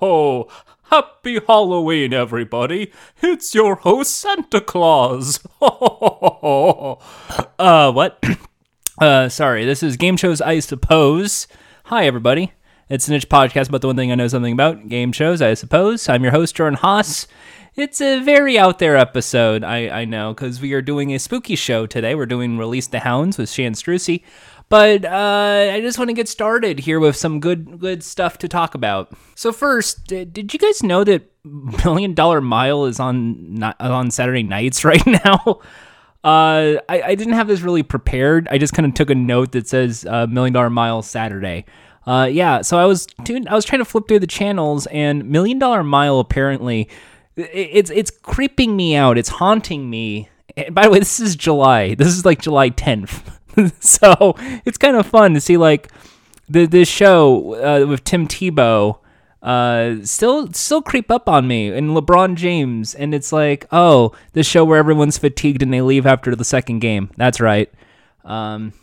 ho! Happy Halloween, everybody! It's your host, Santa Claus! Uh, what? uh, sorry, this is Game Shows, I suppose. Hi, everybody. It's a niche podcast about the one thing I know something about game shows, I suppose. I'm your host, Jordan Haas. It's a very out there episode, I, I know, because we are doing a spooky show today. We're doing Release the Hounds with Shan Strucy. But uh, I just want to get started here with some good good stuff to talk about. So first, did you guys know that Million Dollar Mile is on on Saturday nights right now? Uh, I, I didn't have this really prepared. I just kind of took a note that says uh, Million Dollar Mile Saturday. Uh, yeah, so I was doing, I was trying to flip through the channels, and Million Dollar Mile apparently it's it's creeping me out. It's haunting me. And by the way, this is July. This is like July 10th. so it's kind of fun to see like the this show uh, with Tim Tebow uh, still still creep up on me and LeBron James, and it's like, oh, the show where everyone's fatigued and they leave after the second game. That's right. Um,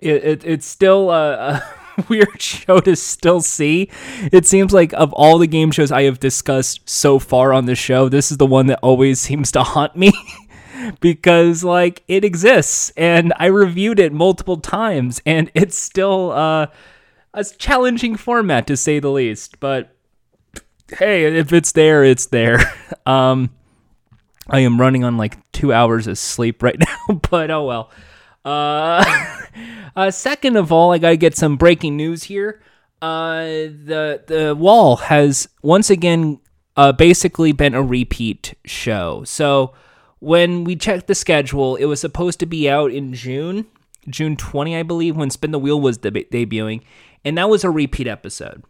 it, it it's still a, a weird show to still see. It seems like of all the game shows I have discussed so far on the show, this is the one that always seems to haunt me. Because like it exists and I reviewed it multiple times and it's still uh, a challenging format to say the least. But hey, if it's there, it's there. um, I am running on like two hours of sleep right now, but oh well. Uh, uh, second of all, I gotta get some breaking news here. Uh, the the wall has once again uh, basically been a repeat show. So when we checked the schedule, it was supposed to be out in June, June 20, I believe, when Spin the Wheel was deb- debuting, and that was a repeat episode.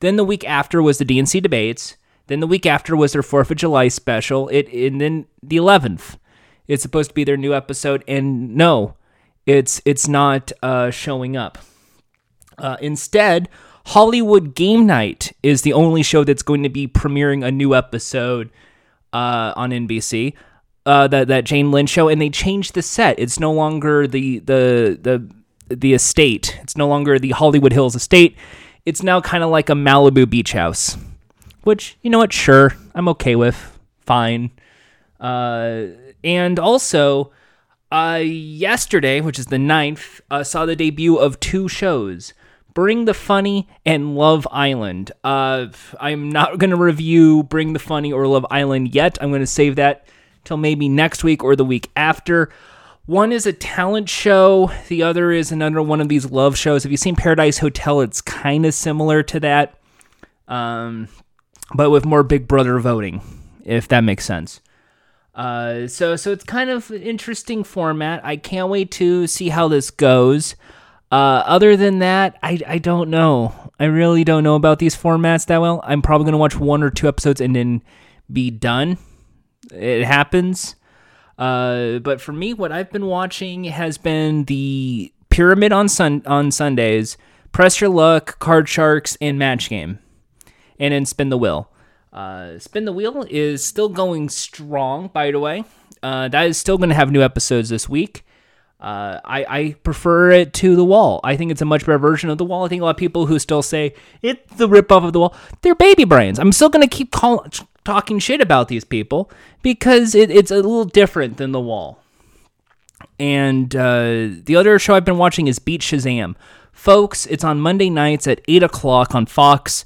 Then the week after was the DNC debates. Then the week after was their Fourth of July special. It and then the 11th, it's supposed to be their new episode, and no, it's it's not uh, showing up. Uh, instead, Hollywood Game Night is the only show that's going to be premiering a new episode uh, on NBC uh, that that Jane Lynch show, and they changed the set. It's no longer the the the the estate. It's no longer the Hollywood Hills estate. It's now kind of like a Malibu beach house, which you know what? Sure, I'm okay with. Fine. Uh, and also, uh, yesterday, which is the 9th, uh, saw the debut of two shows. Bring the Funny and Love Island. Uh, I'm not going to review Bring the Funny or Love Island yet. I'm going to save that till maybe next week or the week after. One is a talent show, the other is another one of these love shows. If you've seen Paradise Hotel, it's kind of similar to that, um, but with more Big Brother voting, if that makes sense. Uh, so, so it's kind of an interesting format. I can't wait to see how this goes. Uh, other than that, I, I don't know. I really don't know about these formats that well. I'm probably going to watch one or two episodes and then be done. It happens. Uh, but for me, what I've been watching has been the Pyramid on sun on Sundays, Press Your Luck, Card Sharks, and Match Game, and then Spin the Wheel. Uh, Spin the Wheel is still going strong, by the way. Uh, that is still going to have new episodes this week. Uh, I, I prefer it to The Wall. I think it's a much better version of The Wall. I think a lot of people who still say it's the ripoff of The Wall, they're baby brains. I'm still going to keep call, talking shit about these people because it, it's a little different than The Wall. And uh, the other show I've been watching is Beat Shazam. Folks, it's on Monday nights at 8 o'clock on Fox.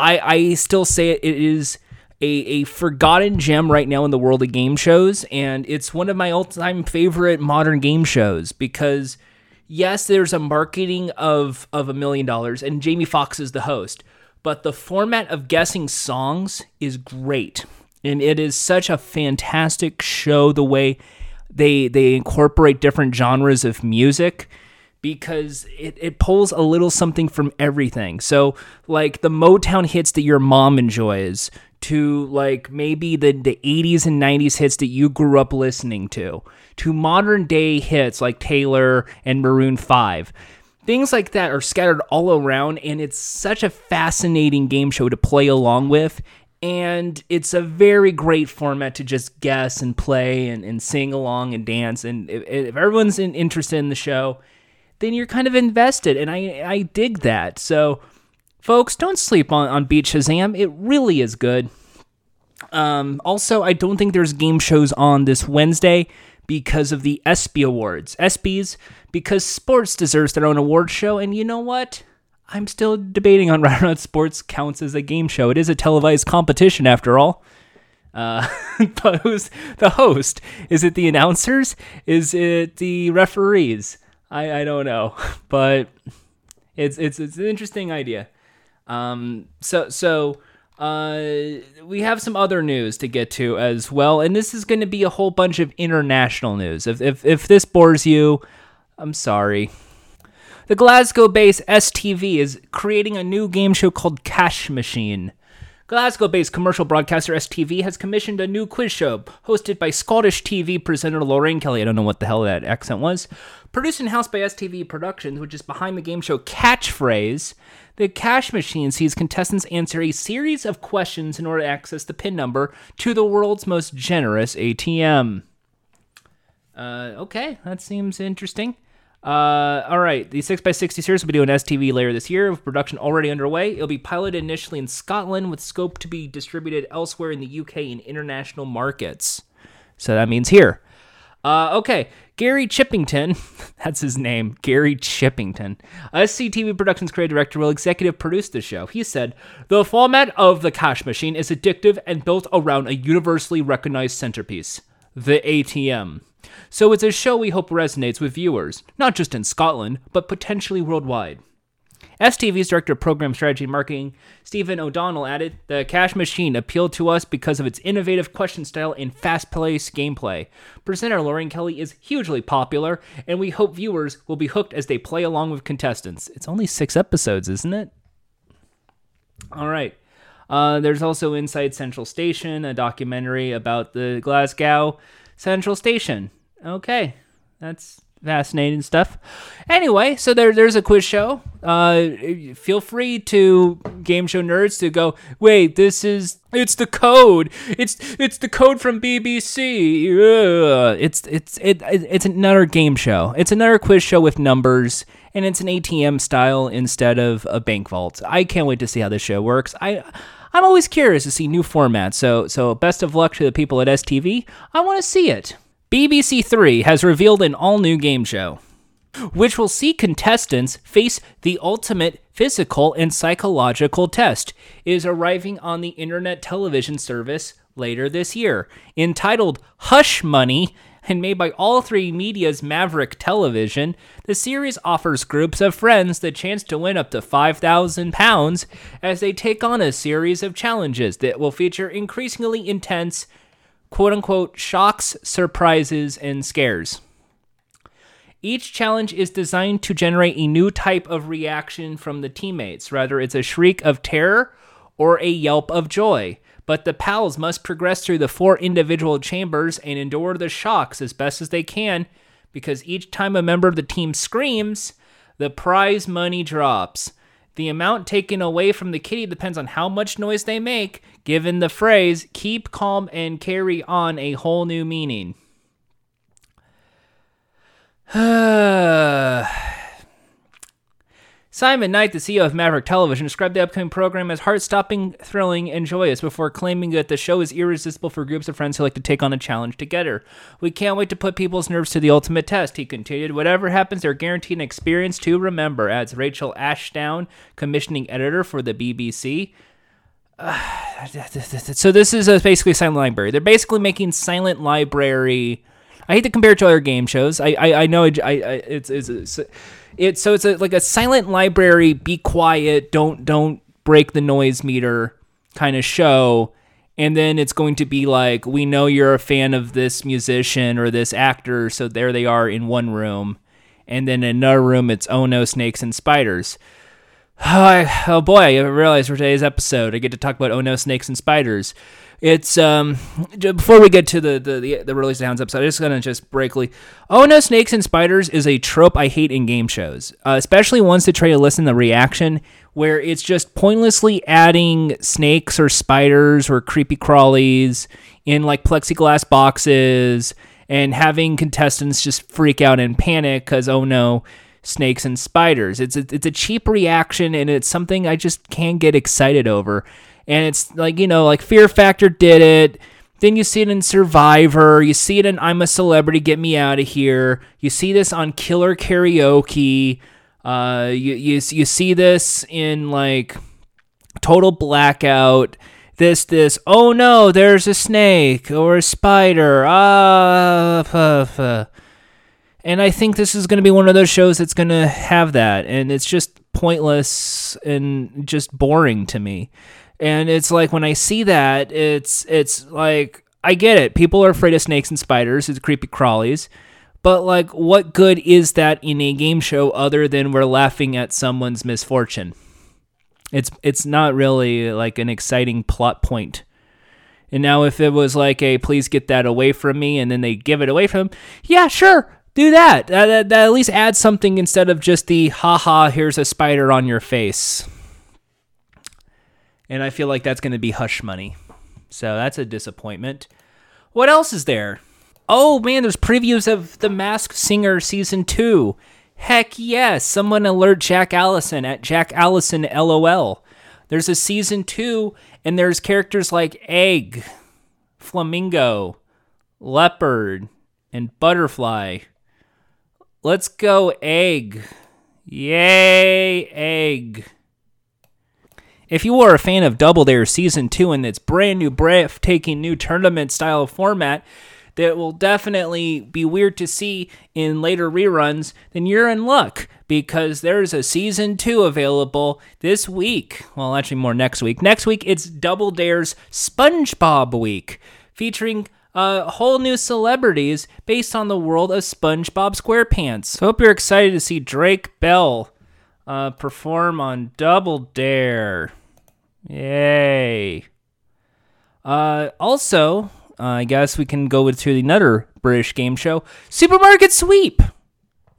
I, I still say it, it is a, a forgotten gem right now in the world of game shows, and it's one of my all time favorite modern game shows because, yes, there's a marketing of, of a million dollars, and Jamie Foxx is the host, but the format of guessing songs is great. And it is such a fantastic show the way they they incorporate different genres of music because it, it pulls a little something from everything. So, like the Motown hits that your mom enjoys, to like maybe the, the 80s and 90s hits that you grew up listening to, to modern day hits like Taylor and Maroon 5. Things like that are scattered all around, and it's such a fascinating game show to play along with. And it's a very great format to just guess and play and, and sing along and dance. And if, if everyone's interested in the show, then you're kind of invested. And I, I dig that. So, Folks, don't sleep on, on Beat Shazam. It really is good. Um, also, I don't think there's game shows on this Wednesday because of the ESPY Awards. ESPYs, because sports deserves their own award show, and you know what? I'm still debating on whether or not sports counts as a game show. It is a televised competition, after all. Uh, but who's the host? Is it the announcers? Is it the referees? I, I don't know, but it's it's it's an interesting idea. Um, so so uh, we have some other news to get to as well, and this is going to be a whole bunch of international news. If if if this bores you, I'm sorry. The Glasgow based STV is creating a new game show called Cash Machine. Glasgow based commercial broadcaster STV has commissioned a new quiz show hosted by Scottish TV presenter Lorraine Kelly. I don't know what the hell that accent was. Produced in house by STV Productions, which is behind the game show Catchphrase, the cash machine sees contestants answer a series of questions in order to access the PIN number to the world's most generous ATM. Uh, okay, that seems interesting. Uh, all right, the 6x60 series will be doing STV later this year, with production already underway. It'll be piloted initially in Scotland, with scope to be distributed elsewhere in the UK and international markets. So that means here. Uh, okay, Gary Chippington, that's his name, Gary Chippington, STV Productions creative director, will executive produce the show. He said, The format of The Cash Machine is addictive and built around a universally recognized centerpiece the ATM. So it's a show we hope resonates with viewers, not just in Scotland, but potentially worldwide. STV's Director of Program Strategy and Marketing, Stephen O'Donnell, added The Cash Machine appealed to us because of its innovative question style and fast paced gameplay. Presenter Lorraine Kelly is hugely popular, and we hope viewers will be hooked as they play along with contestants. It's only six episodes, isn't it? All right. Uh, there's also Inside Central Station, a documentary about the Glasgow Central Station. Okay, that's fascinating stuff. Anyway, so there, there's a quiz show. Uh, feel free to game show nerds to go. Wait, this is it's the code. It's it's the code from BBC. Ugh. It's it's it, it's another game show. It's another quiz show with numbers, and it's an ATM style instead of a bank vault. I can't wait to see how this show works. I. I'm always curious to see new formats, so so best of luck to the people at STV. I want to see it. BBC Three has revealed an all new game show, which will see contestants face the ultimate physical and psychological test, it is arriving on the internet television service later this year. Entitled Hush Money and made by All3Media's Maverick Television, the series offers groups of friends the chance to win up to £5,000 as they take on a series of challenges that will feature increasingly intense quote unquote shocks, surprises, and scares. Each challenge is designed to generate a new type of reaction from the teammates, whether it's a shriek of terror or a yelp of joy. But the pals must progress through the four individual chambers and endure the shocks as best as they can, because each time a member of the team screams, the prize money drops. The amount taken away from the kitty depends on how much noise they make, given the phrase keep calm and carry on a whole new meaning. Simon Knight, the CEO of Maverick Television, described the upcoming program as heart stopping, thrilling, and joyous before claiming that the show is irresistible for groups of friends who like to take on a challenge together. We can't wait to put people's nerves to the ultimate test, he continued. Whatever happens, they're guaranteed an experience to remember, adds Rachel Ashdown, commissioning editor for the BBC. so this is a basically silent library. They're basically making silent library. I hate to compare it to other game shows. I I, I know I, I, it's, it's, it's it's so it's a, like a silent library. Be quiet. Don't don't break the noise meter kind of show. And then it's going to be like, we know you're a fan of this musician or this actor, so there they are in one room. And then in another room, it's oh no, snakes and spiders. Oh, oh boy, I realized for today's episode, I get to talk about oh no, snakes and spiders. It's um before we get to the the the, the release Hounds episode, I'm just gonna just breakly. Oh no, snakes and spiders is a trope I hate in game shows, uh, especially ones that try to listen to the reaction, where it's just pointlessly adding snakes or spiders or creepy crawlies in like plexiglass boxes and having contestants just freak out and panic because oh no snakes and spiders. It's a, it's a cheap reaction and it's something I just can't get excited over. And it's like, you know, like Fear Factor did it. Then you see it in Survivor. You see it in I'm a Celebrity, Get Me Out of Here. You see this on Killer Karaoke. Uh, you, you, you see this in like Total Blackout. This, this, oh no, there's a snake or a spider. Ah, uh, and I think this is going to be one of those shows that's going to have that. And it's just pointless and just boring to me. And it's like when I see that, it's it's like I get it. People are afraid of snakes and spiders, it's creepy crawlies. But like what good is that in a game show other than we're laughing at someone's misfortune? It's it's not really like an exciting plot point. And now if it was like a please get that away from me and then they give it away from him, yeah, sure. Do that. That, that, that at least adds something instead of just the haha, here's a spider on your face and I feel like that's going to be hush money. So that's a disappointment. What else is there? Oh man, there's previews of The Masked Singer season 2. Heck yes, someone alert Jack Allison at Jack Allison LOL. There's a season 2 and there's characters like Egg, Flamingo, Leopard, and Butterfly. Let's go Egg. Yay, Egg. If you are a fan of Double Dare Season 2 and its brand new, breathtaking new tournament style format that will definitely be weird to see in later reruns, then you're in luck because there's a Season 2 available this week. Well, actually, more next week. Next week, it's Double Dare's SpongeBob Week, featuring uh, whole new celebrities based on the world of SpongeBob SquarePants. So hope you're excited to see Drake Bell uh, perform on Double Dare. Yay. Uh, also, uh, I guess we can go to another British game show, Supermarket Sweep.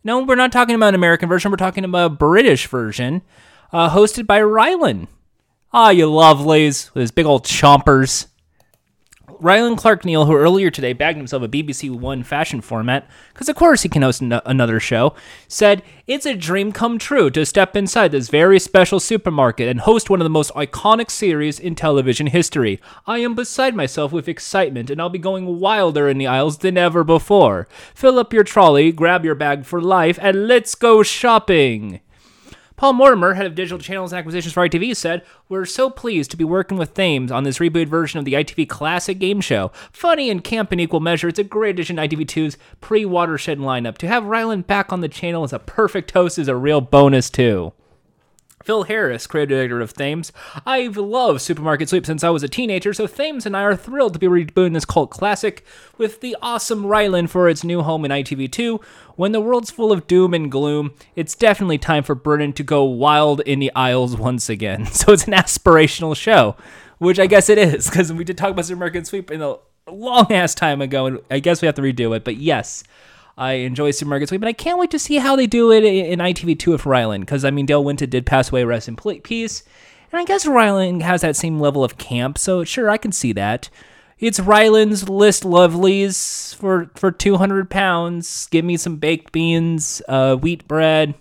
No, we're not talking about an American version. We're talking about a British version, uh, hosted by Rylan. Ah, you lovelies, with his big old chompers. Rylan Clark Neal, who earlier today bagged himself a BBC One fashion format, because of course he can host another show, said, It's a dream come true to step inside this very special supermarket and host one of the most iconic series in television history. I am beside myself with excitement, and I'll be going wilder in the aisles than ever before. Fill up your trolley, grab your bag for life, and let's go shopping. Paul Mortimer, head of digital channels and acquisitions for ITV, said, We're so pleased to be working with Thames on this rebooted version of the ITV classic game show. Funny and camp in equal measure, it's a great addition to ITV2's pre watershed lineup. To have Rylan back on the channel as a perfect host is a real bonus, too. Phil Harris, creative director of Thames. I've loved Supermarket Sweep since I was a teenager, so Thames and I are thrilled to be rebooting this cult classic with the awesome Rylan for its new home in ITV2. When the world's full of doom and gloom, it's definitely time for Britain to go wild in the aisles once again. So it's an aspirational show, which I guess it is, because we did talk about Supermarket Sweep in a long ass time ago, and I guess we have to redo it. But yes, I enjoy Supermarket Sweep, and I can't wait to see how they do it in ITV2 with Rylan, because I mean Dale Winton did pass away, rest in peace, and I guess Rylan has that same level of camp, so sure I can see that. It's Rylan's list lovelies for for 200 pounds. Give me some baked beans, uh, wheat bread,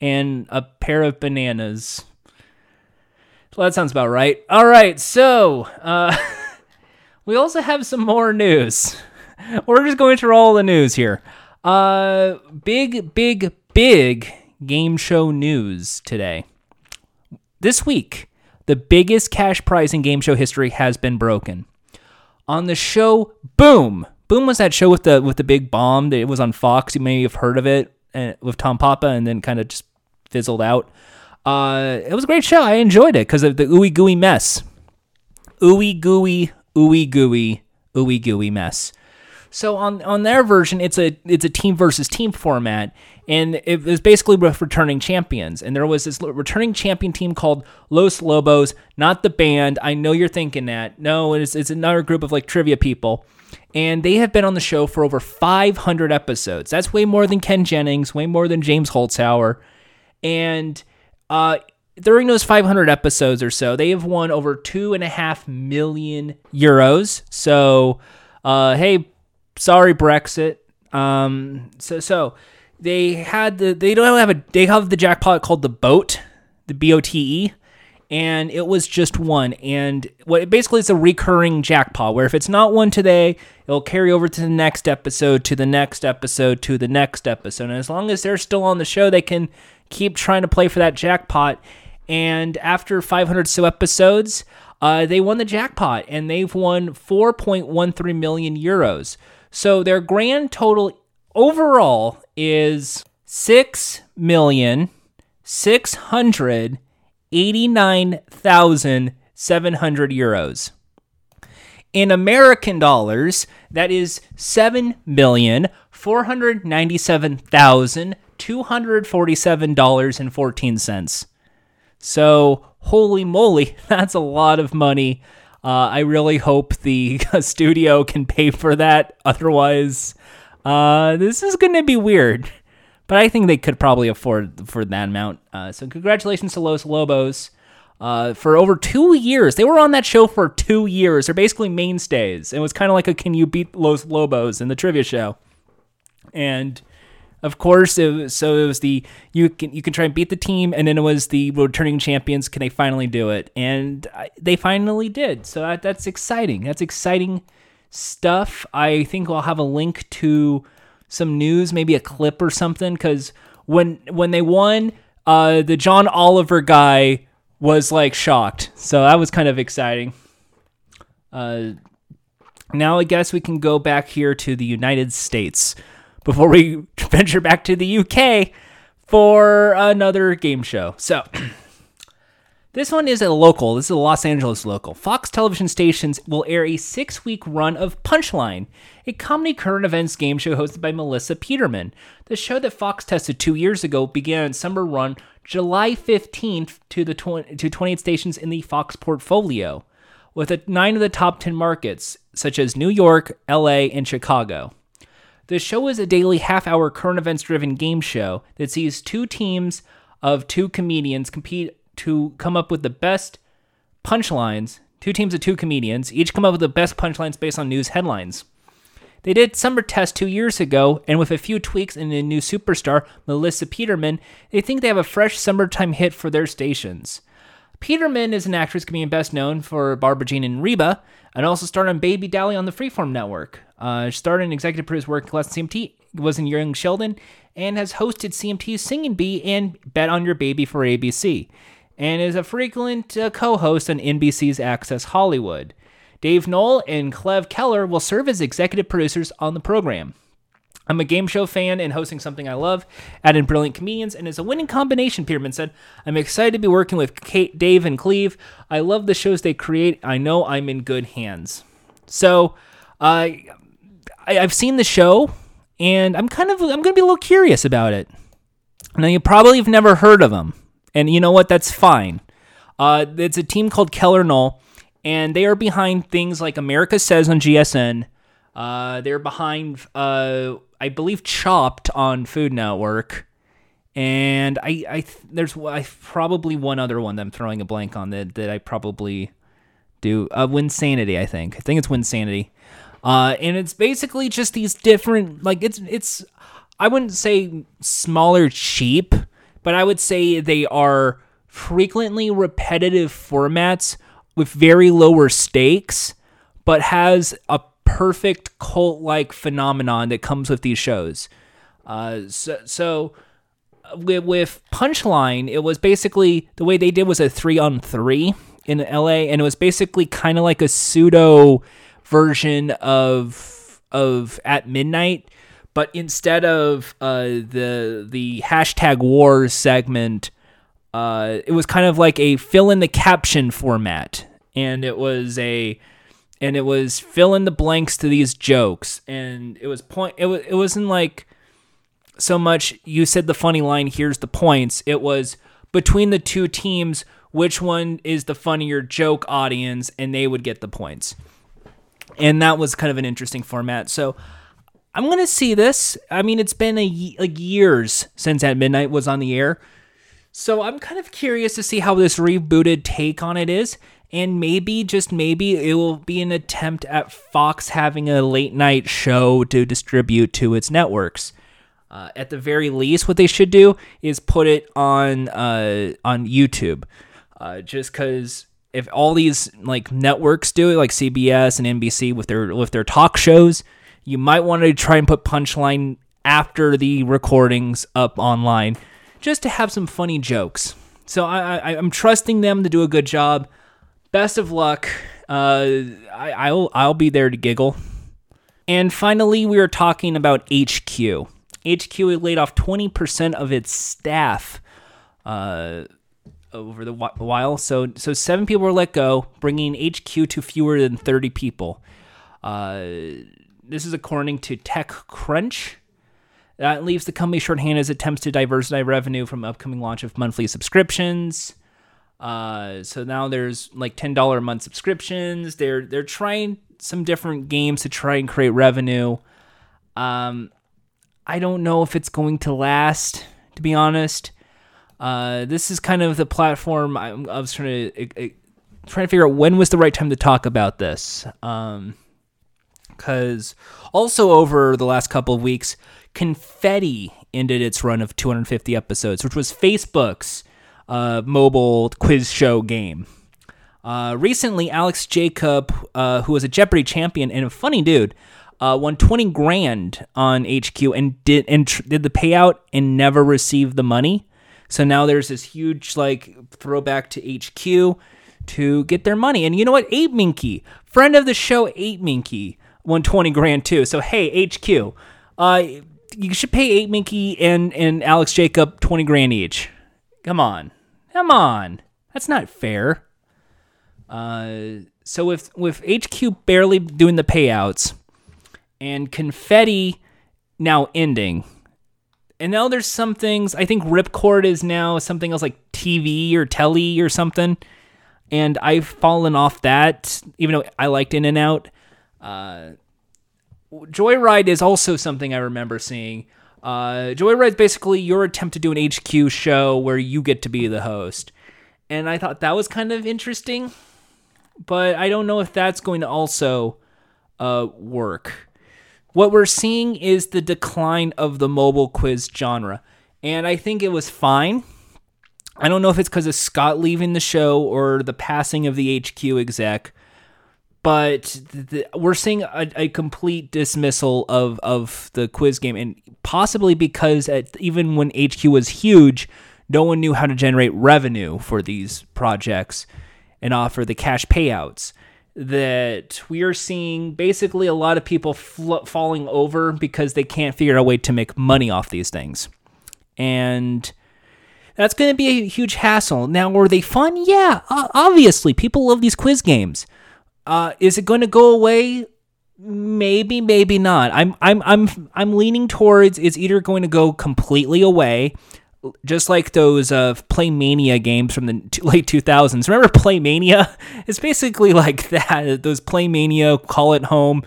and a pair of bananas. Well, that sounds about right. All right, so uh, we also have some more news. We're just going through all the news here. Uh, big, big, big game show news today. This week, the biggest cash prize in game show history has been broken. On the show Boom, Boom was that show with the with the big bomb. It was on Fox. You may have heard of it uh, with Tom Papa, and then kind of just fizzled out. Uh, it was a great show. I enjoyed it because of the ooey gooey mess. Ooey gooey, ooey gooey, ooey gooey mess. So on on their version, it's a it's a team versus team format, and it was basically with returning champions. And there was this returning champion team called Los Lobos, not the band. I know you're thinking that. No, it's it's another group of like trivia people, and they have been on the show for over 500 episodes. That's way more than Ken Jennings, way more than James Holzhauer, and uh, during those 500 episodes or so, they have won over two and a half million euros. So, uh, hey, sorry Brexit. Um, so so they had the they don't have a they have the jackpot called the boat, the B O T E, and it was just one. And what basically it's a recurring jackpot where if it's not one today, it'll carry over to the next episode, to the next episode, to the next episode. And as long as they're still on the show, they can keep trying to play for that jackpot. And after 500 so episodes, uh, they won the jackpot and they've won 4.13 million euros. So their grand total overall is six million six hundred eighty-nine thousand seven hundred euros. In American dollars, that is seven million four hundred ninety-seven thousand two hundred forty-seven dollars and fourteen cents. So, holy moly, that's a lot of money. Uh, I really hope the studio can pay for that. Otherwise, uh, this is going to be weird. But I think they could probably afford for that amount. Uh, so, congratulations to Los Lobos. Uh, for over two years, they were on that show for two years. They're basically mainstays. It was kind of like a "Can you beat Los Lobos?" in the trivia show. And of course, it was, so it was the you can you can try and beat the team, and then it was the returning champions. Can they finally do it? And they finally did. So that, that's exciting. That's exciting stuff. I think I'll have a link to some news, maybe a clip or something, because when when they won, uh, the John Oliver guy was like shocked. So that was kind of exciting. Uh, now I guess we can go back here to the United States before we venture back to the UK for another game show. So, this one is a local. This is a Los Angeles local. Fox television stations will air a six week run of Punchline, a comedy current events game show hosted by Melissa Peterman. The show that Fox tested two years ago began its summer run July 15th to the 20, to 28 stations in the Fox portfolio, with nine of the top 10 markets, such as New York, LA, and Chicago. The show is a daily half hour current events driven game show that sees two teams of two comedians compete to come up with the best punchlines. Two teams of two comedians, each come up with the best punchlines based on news headlines. They did summer test two years ago, and with a few tweaks and a new superstar, Melissa Peterman, they think they have a fresh summertime hit for their stations. Peterman is an actress being best known for Barbara Jean and Reba, and also starred on Baby Daddy on the Freeform Network. Uh, starred in executive produce work class CMT, was in Young Sheldon, and has hosted CMT's Singing Bee and Bet on Your Baby for ABC, and is a frequent uh, co-host on NBC's Access Hollywood. Dave Noll and Cleve Keller will serve as executive producers on the program. I'm a game show fan and hosting something I love, adding brilliant comedians, and it's a winning combination, Peterman said. I'm excited to be working with Kate, Dave, and Cleve. I love the shows they create. I know I'm in good hands. So, uh, I, I've seen the show, and I'm kind of I'm going to be a little curious about it. Now, you probably have never heard of them, and you know what? That's fine. Uh, it's a team called Keller Noll, and they are behind things like America Says on GSN. Uh, they're behind uh, I believe Chopped on Food Network, and I I there's I probably one other one that I'm throwing a blank on that that I probably do. Uh, Winsanity, I think. I think it's Winsanity. Uh, and it's basically just these different like it's it's I wouldn't say smaller cheap, but I would say they are frequently repetitive formats with very lower stakes, but has a perfect cult like phenomenon that comes with these shows. Uh, so, so with, with Punchline, it was basically the way they did was a three on three in LA, and it was basically kind of like a pseudo version of of at midnight. But instead of uh, the the hashtag wars segment, uh, it was kind of like a fill in the caption format, and it was a and it was fill in the blanks to these jokes. And it was point it was it wasn't like so much you said the funny line here's the points. It was between the two teams which one is the funnier joke audience? And they would get the points. And that was kind of an interesting format. So i'm gonna see this. I mean it's been a like years since at midnight was on the air. So i'm kind of curious to see how this rebooted take on it is and maybe just maybe it will be an attempt at Fox having a late night show to distribute to its networks. Uh, at the very least, what they should do is put it on uh, on YouTube, uh, just because if all these like networks do it, like CBS and NBC with their with their talk shows, you might want to try and put Punchline after the recordings up online, just to have some funny jokes. So I, I I'm trusting them to do a good job. Best of luck. Uh, I, I'll I'll be there to giggle. And finally, we are talking about HQ. HQ laid off 20% of its staff uh, over the while. So, so seven people were let go, bringing HQ to fewer than 30 people. Uh, this is according to TechCrunch. That leaves the company shorthanded as attempts to diversify revenue from upcoming launch of monthly subscriptions. Uh, so now there's like ten dollar a month subscriptions. They're they're trying some different games to try and create revenue. Um, I don't know if it's going to last, to be honest. Uh, this is kind of the platform I, I was trying to trying to figure out when was the right time to talk about this. Um, because also over the last couple of weeks, Confetti ended its run of 250 episodes, which was Facebook's uh, mobile quiz show game. Uh, recently, Alex Jacob, uh, who was a Jeopardy champion and a funny dude, uh, won 20 grand on HQ and did and tr- did the payout and never received the money. So now there's this huge like throwback to HQ to get their money. And you know what? Ape Minky, friend of the show, Ape Minky, won 20 grand too. So hey, HQ, uh, you should pay Ape Minky and and Alex Jacob 20 grand each. Come on, come on, that's not fair. Uh, so with with HQ barely doing the payouts and confetti now ending. And now there's some things. I think Ripcord is now something else like TV or telly or something. And I've fallen off that, even though I liked In and Out. Uh, Joyride is also something I remember seeing. Uh, Joyride is basically your attempt to do an HQ show where you get to be the host. And I thought that was kind of interesting, but I don't know if that's going to also uh, work what we're seeing is the decline of the mobile quiz genre. And I think it was fine. I don't know if it's because of Scott leaving the show or the passing of the HQ exec, but we're seeing a, a, complete dismissal of, of the quiz game. And possibly because at, even when HQ was huge, no one knew how to generate revenue for these projects and offer the cash payouts that we are seeing basically a lot of people fl- falling over because they can't figure out a way to make money off these things. And that's going to be a huge hassle. Now, were they fun? Yeah, obviously. People love these quiz games. Uh, is it going to go away? Maybe, maybe not. I'm, I'm, I'm, I'm leaning towards it's either going to go completely away just like those uh, Playmania games from the late 2000s. Remember Playmania? It's basically like that. Those Playmania, call it home,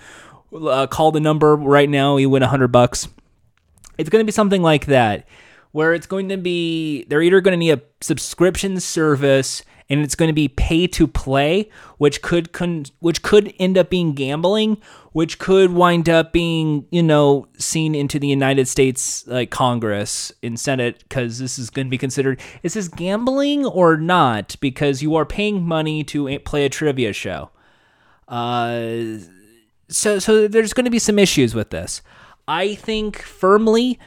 uh, call the number right now, you win 100 bucks. It's going to be something like that, where it's going to be, they're either going to need a subscription service and it's going to be pay to play, which could con- which could end up being gambling, which could wind up being you know seen into the United States like Congress and Senate because this is going to be considered is this gambling or not because you are paying money to play a trivia show. Uh, so so there's going to be some issues with this. I think firmly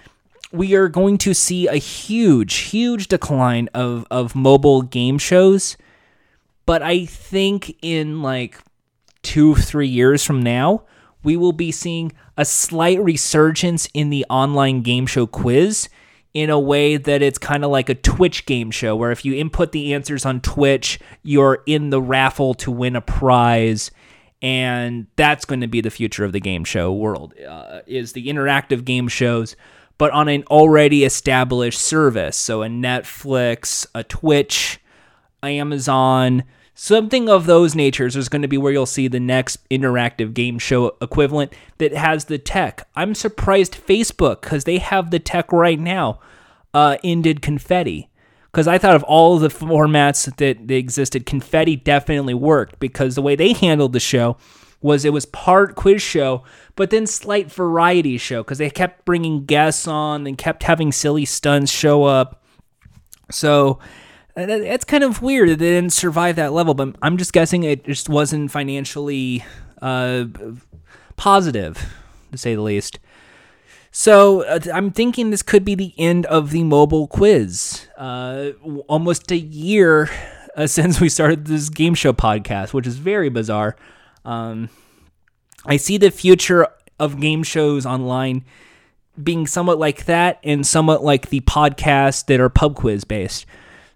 we are going to see a huge, huge decline of, of mobile game shows. But I think in like two, three years from now, we will be seeing a slight resurgence in the online game show quiz in a way that it's kind of like a Twitch game show, where if you input the answers on Twitch, you're in the raffle to win a prize. And that's going to be the future of the game show world, uh, is the interactive game shows but on an already established service. So a Netflix, a Twitch, Amazon, something of those natures is going to be where you'll see the next interactive game show equivalent that has the tech. I'm surprised Facebook, because they have the tech right now, uh, ended Confetti. Because I thought of all the formats that, that existed, Confetti definitely worked because the way they handled the show was it was part quiz show, but then slight variety show because they kept bringing guests on and kept having silly stunts show up. So it's kind of weird that they didn't survive that level, but I'm just guessing it just wasn't financially uh, positive, to say the least. So uh, I'm thinking this could be the end of the mobile quiz. Uh, almost a year uh, since we started this game show podcast, which is very bizarre. Um, I see the future of game shows online being somewhat like that and somewhat like the podcasts that are pub quiz based.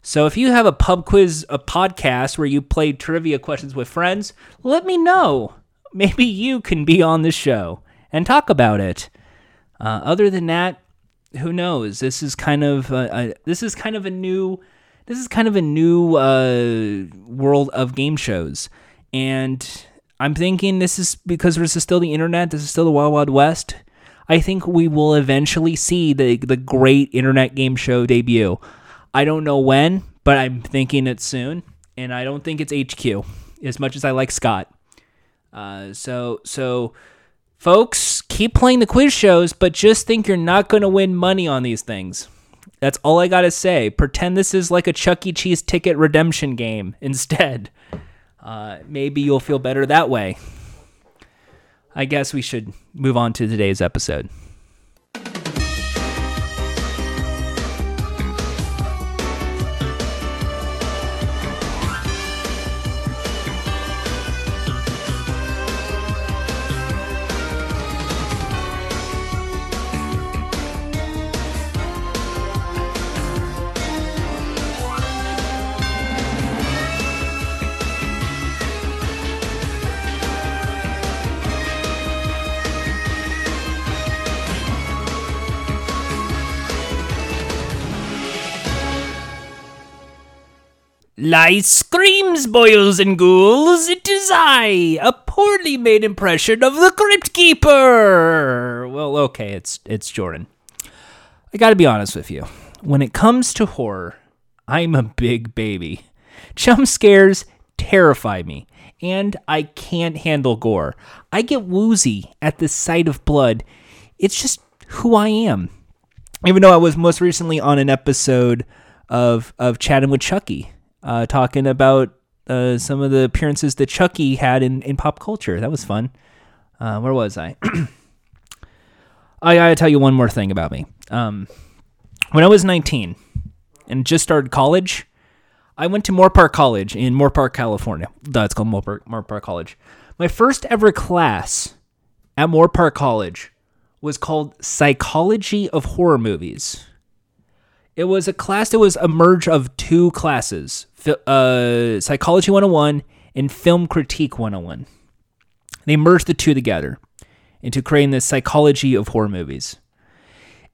So if you have a pub quiz, a podcast where you play trivia questions with friends, let me know. Maybe you can be on the show and talk about it. Uh, other than that, who knows? This is kind of a, a, this is kind of a new this is kind of a new uh, world of game shows, and I'm thinking this is because this is still the internet. This is still the wild wild west. I think we will eventually see the the great internet game show debut. I don't know when, but I'm thinking it's soon, and I don't think it's HQ. As much as I like Scott, uh, so so folks, keep playing the quiz shows, but just think you're not going to win money on these things. That's all I gotta say. Pretend this is like a Chuck E. Cheese ticket redemption game instead. Uh, maybe you'll feel better that way. I guess we should move on to today's episode. Screams, boils and ghouls! It is I, a poorly made impression of the Crypt Keeper. Well, okay, it's it's Jordan. I got to be honest with you. When it comes to horror, I'm a big baby. Jump scares terrify me, and I can't handle gore. I get woozy at the sight of blood. It's just who I am. Even though I was most recently on an episode of of chatting with Chucky uh, talking about uh, some of the appearances that Chucky had in, in pop culture. That was fun. Uh, where was I? I gotta tell you one more thing about me. Um, when I was 19 and just started college, I went to Moorpark College in Moorpark, California. That's called Moorpark, Moorpark College. My first ever class at Moorpark College was called Psychology of Horror Movies. It was a class that was a merge of two classes uh, Psychology 101 and Film Critique 101. They merged the two together into creating the psychology of horror movies.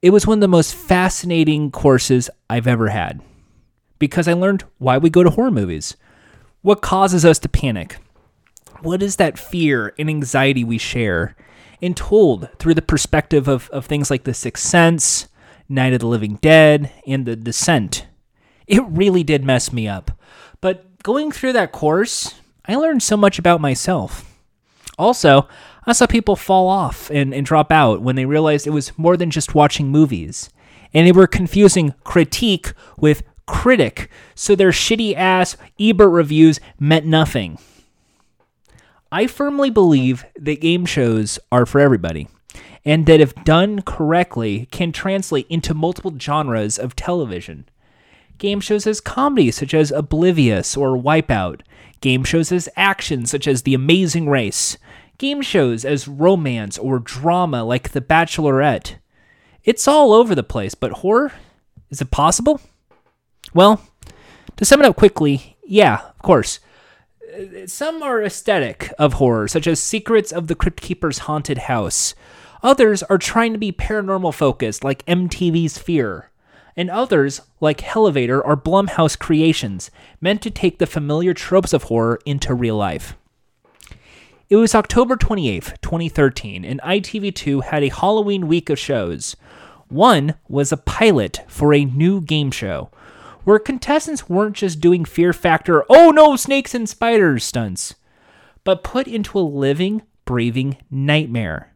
It was one of the most fascinating courses I've ever had because I learned why we go to horror movies, what causes us to panic, what is that fear and anxiety we share, and told through the perspective of, of things like The Sixth Sense, Night of the Living Dead, and The Descent. It really did mess me up. But going through that course, I learned so much about myself. Also, I saw people fall off and, and drop out when they realized it was more than just watching movies. And they were confusing critique with critic, so their shitty ass Ebert reviews meant nothing. I firmly believe that game shows are for everybody, and that if done correctly, can translate into multiple genres of television game shows as comedy, such as Oblivious or Wipeout, game shows as action, such as The Amazing Race, game shows as romance or drama, like The Bachelorette. It's all over the place, but horror? Is it possible? Well, to sum it up quickly, yeah, of course. Uh, some are aesthetic of horror, such as Secrets of the Crypt Keeper's Haunted House. Others are trying to be paranormal focused, like MTV's Fear and others, like Hellivator, are Blumhouse creations, meant to take the familiar tropes of horror into real life. It was October 28th, 2013, and ITV2 had a Halloween week of shows. One was a pilot for a new game show, where contestants weren't just doing fear factor, oh no, snakes and spiders stunts, but put into a living, breathing nightmare.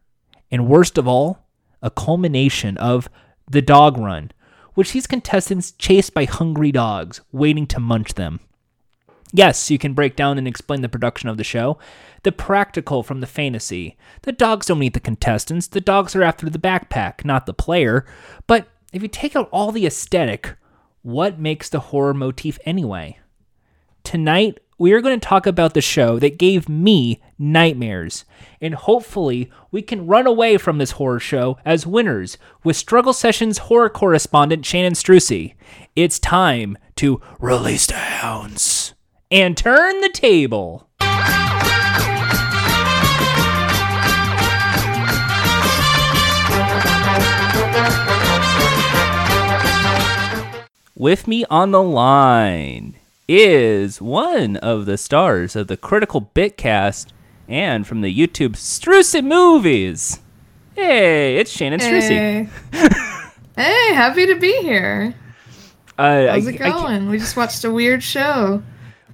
And worst of all, a culmination of the dog run, which sees contestants chased by hungry dogs waiting to munch them. Yes, you can break down and explain the production of the show, the practical from the fantasy. The dogs don't eat the contestants, the dogs are after the backpack, not the player. But if you take out all the aesthetic, what makes the horror motif anyway? Tonight, we are going to talk about the show that gave me nightmares. And hopefully, we can run away from this horror show as winners with Struggle Sessions horror correspondent Shannon Strucci. It's time to release the hounds and turn the table. With me on the line is one of the stars of the Critical Bitcast and from the YouTube Strucci Movies. Hey, it's Shannon Strucci. Hey. hey, happy to be here. Uh, How's I- it going? we just watched a weird show.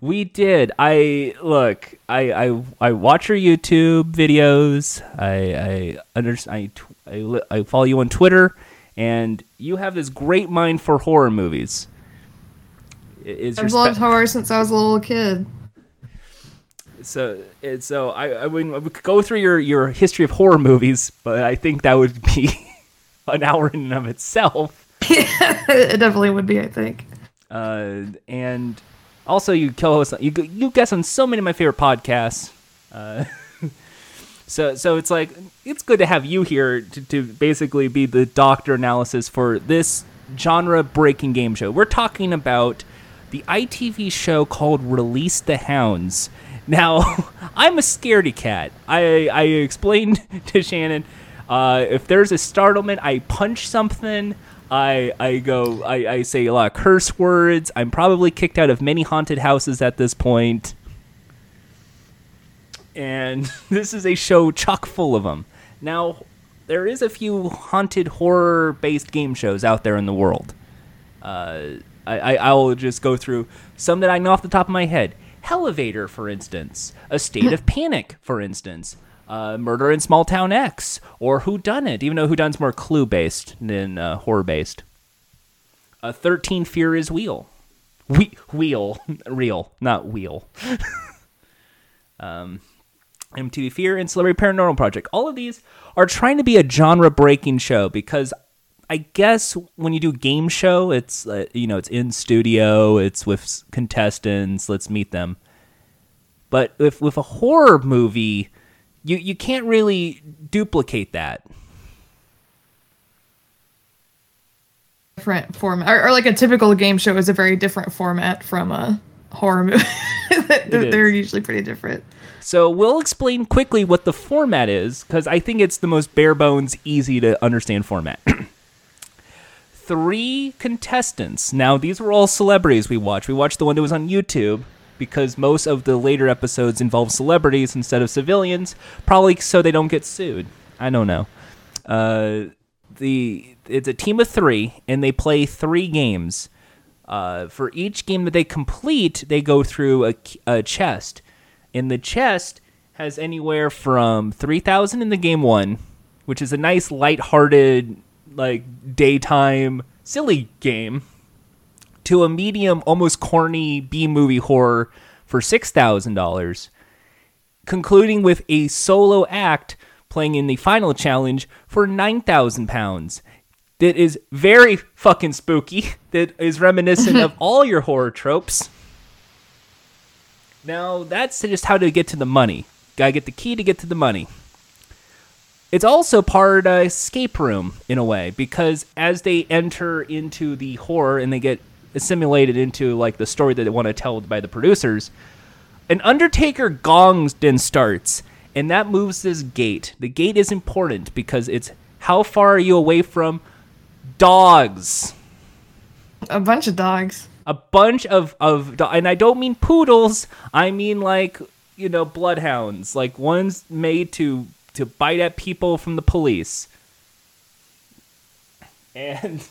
We did. I look. I I I watch your YouTube videos. I I under I I, I follow you on Twitter, and you have this great mind for horror movies. Is I've loved horror since I was a little kid. so it, so I I would, I would go through your your history of horror movies, but I think that would be an hour in and of itself. it definitely would be, I think. uh, and also you co-host you you guest on so many of my favorite podcasts. Uh, so so it's like it's good to have you here to, to basically be the doctor analysis for this genre breaking game show. We're talking about the ITV show called Release the Hounds. Now, I'm a scaredy cat. I I explained to Shannon uh, if there's a startlement, I punch something. I I go I, I say a lot of curse words. I'm probably kicked out of many haunted houses at this point. And this is a show chock full of them. Now, there is a few haunted horror based game shows out there in the world. Uh, I, I will just go through some that I know off the top of my head. Elevator, for instance, A State of Panic, for instance, uh, Murder in Small Town X, or Who Done It, even though Who Done's more clue based than uh, horror based. Uh, Thirteen Fear is Wheel, we- wheel, real, not wheel. um, MTV Fear and Celebrity Paranormal Project. All of these are trying to be a genre breaking show because I guess when you do a game show, it's uh, you know it's in studio, it's with contestants. Let's meet them. But if with a horror movie, you you can't really duplicate that. Different format. Or, or like a typical game show is a very different format from a horror movie. they're, they're usually pretty different. So we'll explain quickly what the format is because I think it's the most bare bones, easy to understand format. Three contestants. Now these were all celebrities we watched. We watched the one that was on YouTube because most of the later episodes involve celebrities instead of civilians, probably so they don't get sued. I don't know. Uh, the it's a team of three, and they play three games. Uh, for each game that they complete, they go through a, a chest, and the chest has anywhere from three thousand in the game one, which is a nice light-hearted, like daytime silly game, to a medium, almost corny B movie horror for six thousand dollars concluding with a solo act playing in the final challenge for 9,000 pounds. That is very fucking spooky. That is reminiscent of all your horror tropes. Now, that's just how to get to the money. Gotta get the key to get to the money. It's also part uh, escape room in a way because as they enter into the horror and they get assimilated into like the story that they want to tell by the producers, an Undertaker gongs then starts, and that moves this gate. The gate is important because it's how far are you away from dogs? A bunch of dogs. A bunch of of, do- and I don't mean poodles. I mean like you know bloodhounds, like ones made to to bite at people from the police. And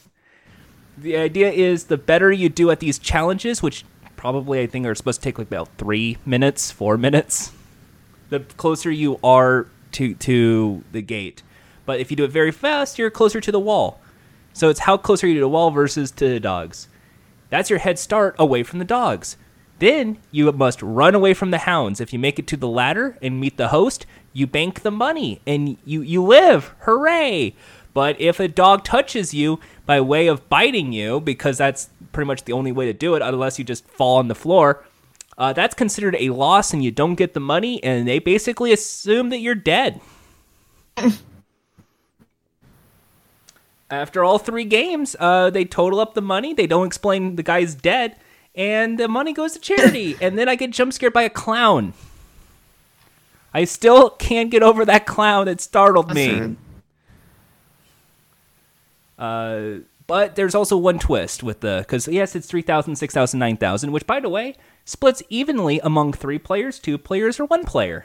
the idea is the better you do at these challenges, which probably I think are supposed to take like about three minutes, four minutes. the closer you are to to the gate. But if you do it very fast, you're closer to the wall. So it's how close are you to the wall versus to the dogs. That's your head start away from the dogs. Then you must run away from the hounds. If you make it to the ladder and meet the host, you bank the money and you, you live. Hooray! But if a dog touches you by way of biting you, because that's pretty much the only way to do it, unless you just fall on the floor, uh, that's considered a loss and you don't get the money, and they basically assume that you're dead. After all three games, uh, they total up the money. They don't explain the guy's dead, and the money goes to charity. and then I get jump scared by a clown. I still can't get over that clown that startled me. Uh, but there's also one twist with the because yes, it's 3,000, 6,000, 9,000, which by the way splits evenly among three players, two players, or one player.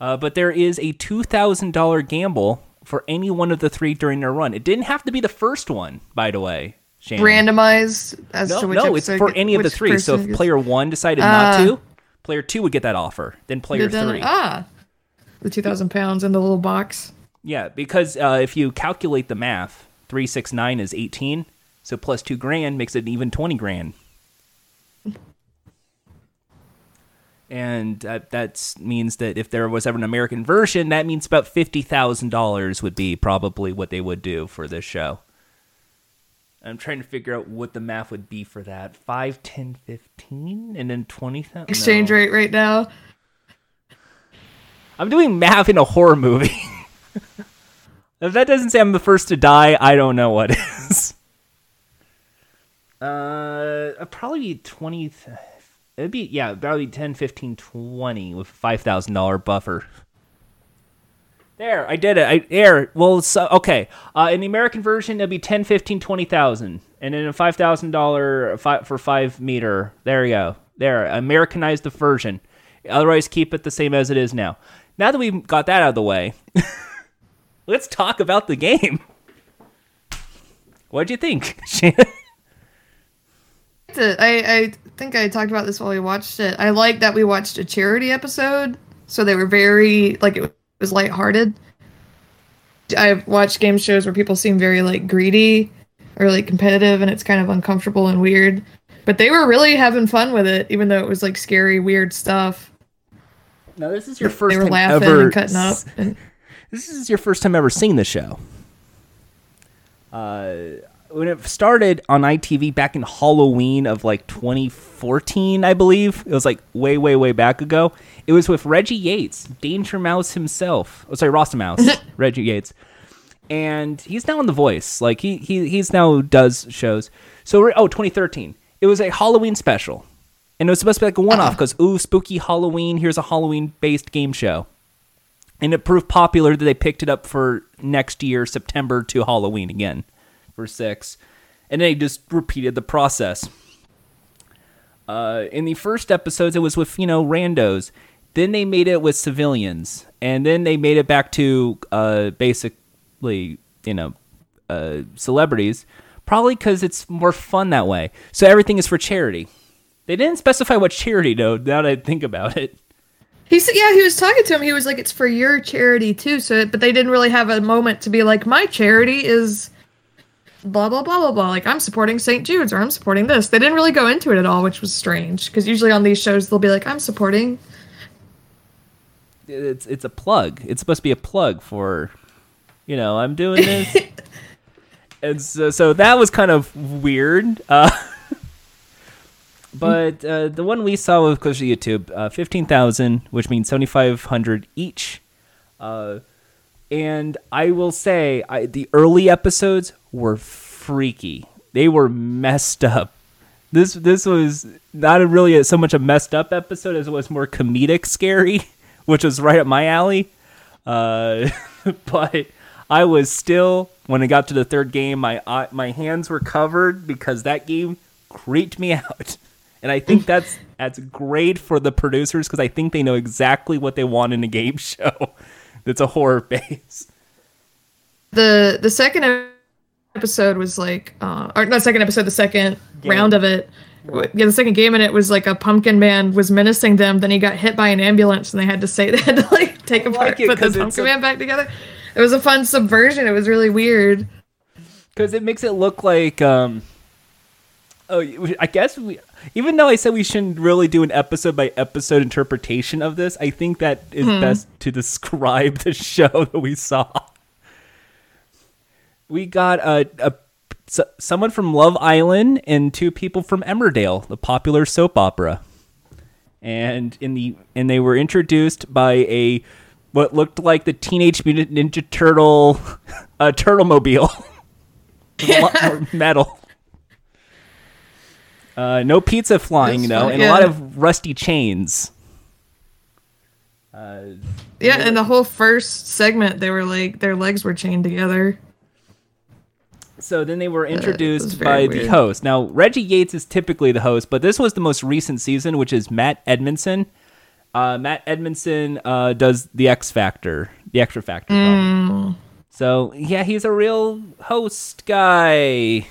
Uh, but there is a $2,000 gamble for any one of the three during their run. It didn't have to be the first one, by the way. Shannon. Randomized as No, to which no, it's for any of the three. So if player one decided Ah. not to, player two would get that offer. Then player Then- three. Ah, the two thousand pounds in the little box. Yeah, because uh, if you calculate the math, three six nine is eighteen. So plus two grand makes it even twenty grand. And that means that if there was ever an American version, that means about fifty thousand dollars would be probably what they would do for this show. I'm trying to figure out what the math would be for that. 5, 10, 15, and then 20,000? Exchange No. rate right now. I'm doing math in a horror movie. if that doesn't say I'm the first to die, I don't know what is. Uh, probably be 20. th- It'd be, yeah, probably 10, 15, 20 with a $5,000 buffer. There, I did it. I there. Well, so, okay. Uh, in the American version, it'll be 10, 15, 20,000. And then a $5,000 fi- for 5 meter. There you go. There, Americanized the version. Otherwise, keep it the same as it is now. Now that we've got that out of the way, let's talk about the game. What'd you think, Shannon? I, I think I talked about this while we watched it. I like that we watched a charity episode, so they were very like it was lighthearted. I've watched game shows where people seem very like greedy or like competitive, and it's kind of uncomfortable and weird. But they were really having fun with it, even though it was like scary, weird stuff. Now, this is your first they were time laughing ever. and cutting up. And This is your first time ever seeing the show. Uh, when it started on ITV back in Halloween of like 2014, I believe it was like way, way, way back ago. It was with Reggie Yates, Danger Mouse himself. Oh, sorry, Rasta Mouse, Reggie Yates, and he's now on The Voice. Like he he he's now does shows. So oh, 2013. It was a Halloween special, and it was supposed to be like a one-off uh-huh. because ooh, spooky Halloween. Here's a Halloween-based game show and it proved popular that they picked it up for next year september to halloween again for six and they just repeated the process uh, in the first episodes it was with you know randos then they made it with civilians and then they made it back to uh, basically you know uh, celebrities probably because it's more fun that way so everything is for charity they didn't specify what charity though now that i think about it he said, yeah, he was talking to him. He was like, "It's for your charity too." So, but they didn't really have a moment to be like, "My charity is." Blah blah blah blah blah. Like I'm supporting St. Jude's or I'm supporting this. They didn't really go into it at all, which was strange. Because usually on these shows they'll be like, "I'm supporting it's it's a plug. It's supposed to be a plug for, you know, I'm doing this. and so, so that was kind of weird. Uh, but uh, the one we saw was close to YouTube, uh, fifteen thousand, which means seventy five hundred each. And I will say, I, the early episodes were freaky. They were messed up. This this was not a really a, so much a messed up episode as it was more comedic scary, which was right up my alley. Uh, but I was still when I got to the third game, my my hands were covered because that game creeped me out. And I think that's that's great for the producers because I think they know exactly what they want in a game show that's a horror base. the the second episode was like, uh, or not second episode, the second round of it. Yeah, the second game in it was like a pumpkin man was menacing them. Then he got hit by an ambulance, and they had to say they had to like take apart, like it put the 'cause it's pumpkin a- man back together. It was a fun subversion. It was really weird. because it makes it look like um oh i guess we even though i said we shouldn't really do an episode by episode interpretation of this i think that is best to describe the show that we saw. We got a, a someone from love island and two people from emmerdale the popular soap opera. And in the and they were introduced by a what looked like the teenage mutant ninja turtle uh, turtle mobile. With a lot more metal. Uh, no pizza flying, you That's fine, and a lot of rusty chains. Uh, Yeah, and the whole first segment, they were like their legs were chained together. so then they were introduced by the host. Now Reggie Yates is typically the host, but this was the most recent season, which is Matt Edmondson. Uh, Matt Edmondson uh, does the X Factor, the Extra Factor. problem. So yeah, he's a real host guy,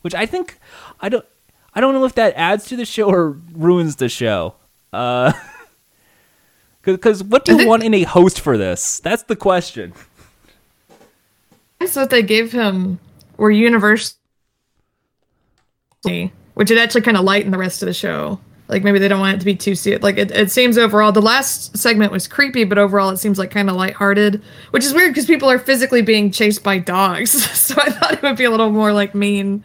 which I think I don't I don't know if that adds to the show or ruins the show. Uh, because what do you want in a host for this? That's the question. That's what they gave him were universal, which it actually kind of lightened the rest of the show. Like maybe they don't want it to be too serious. Like it, it seems overall, the last segment was creepy, but overall it seems like kind of lighthearted, which is weird because people are physically being chased by dogs. so I thought it would be a little more like mean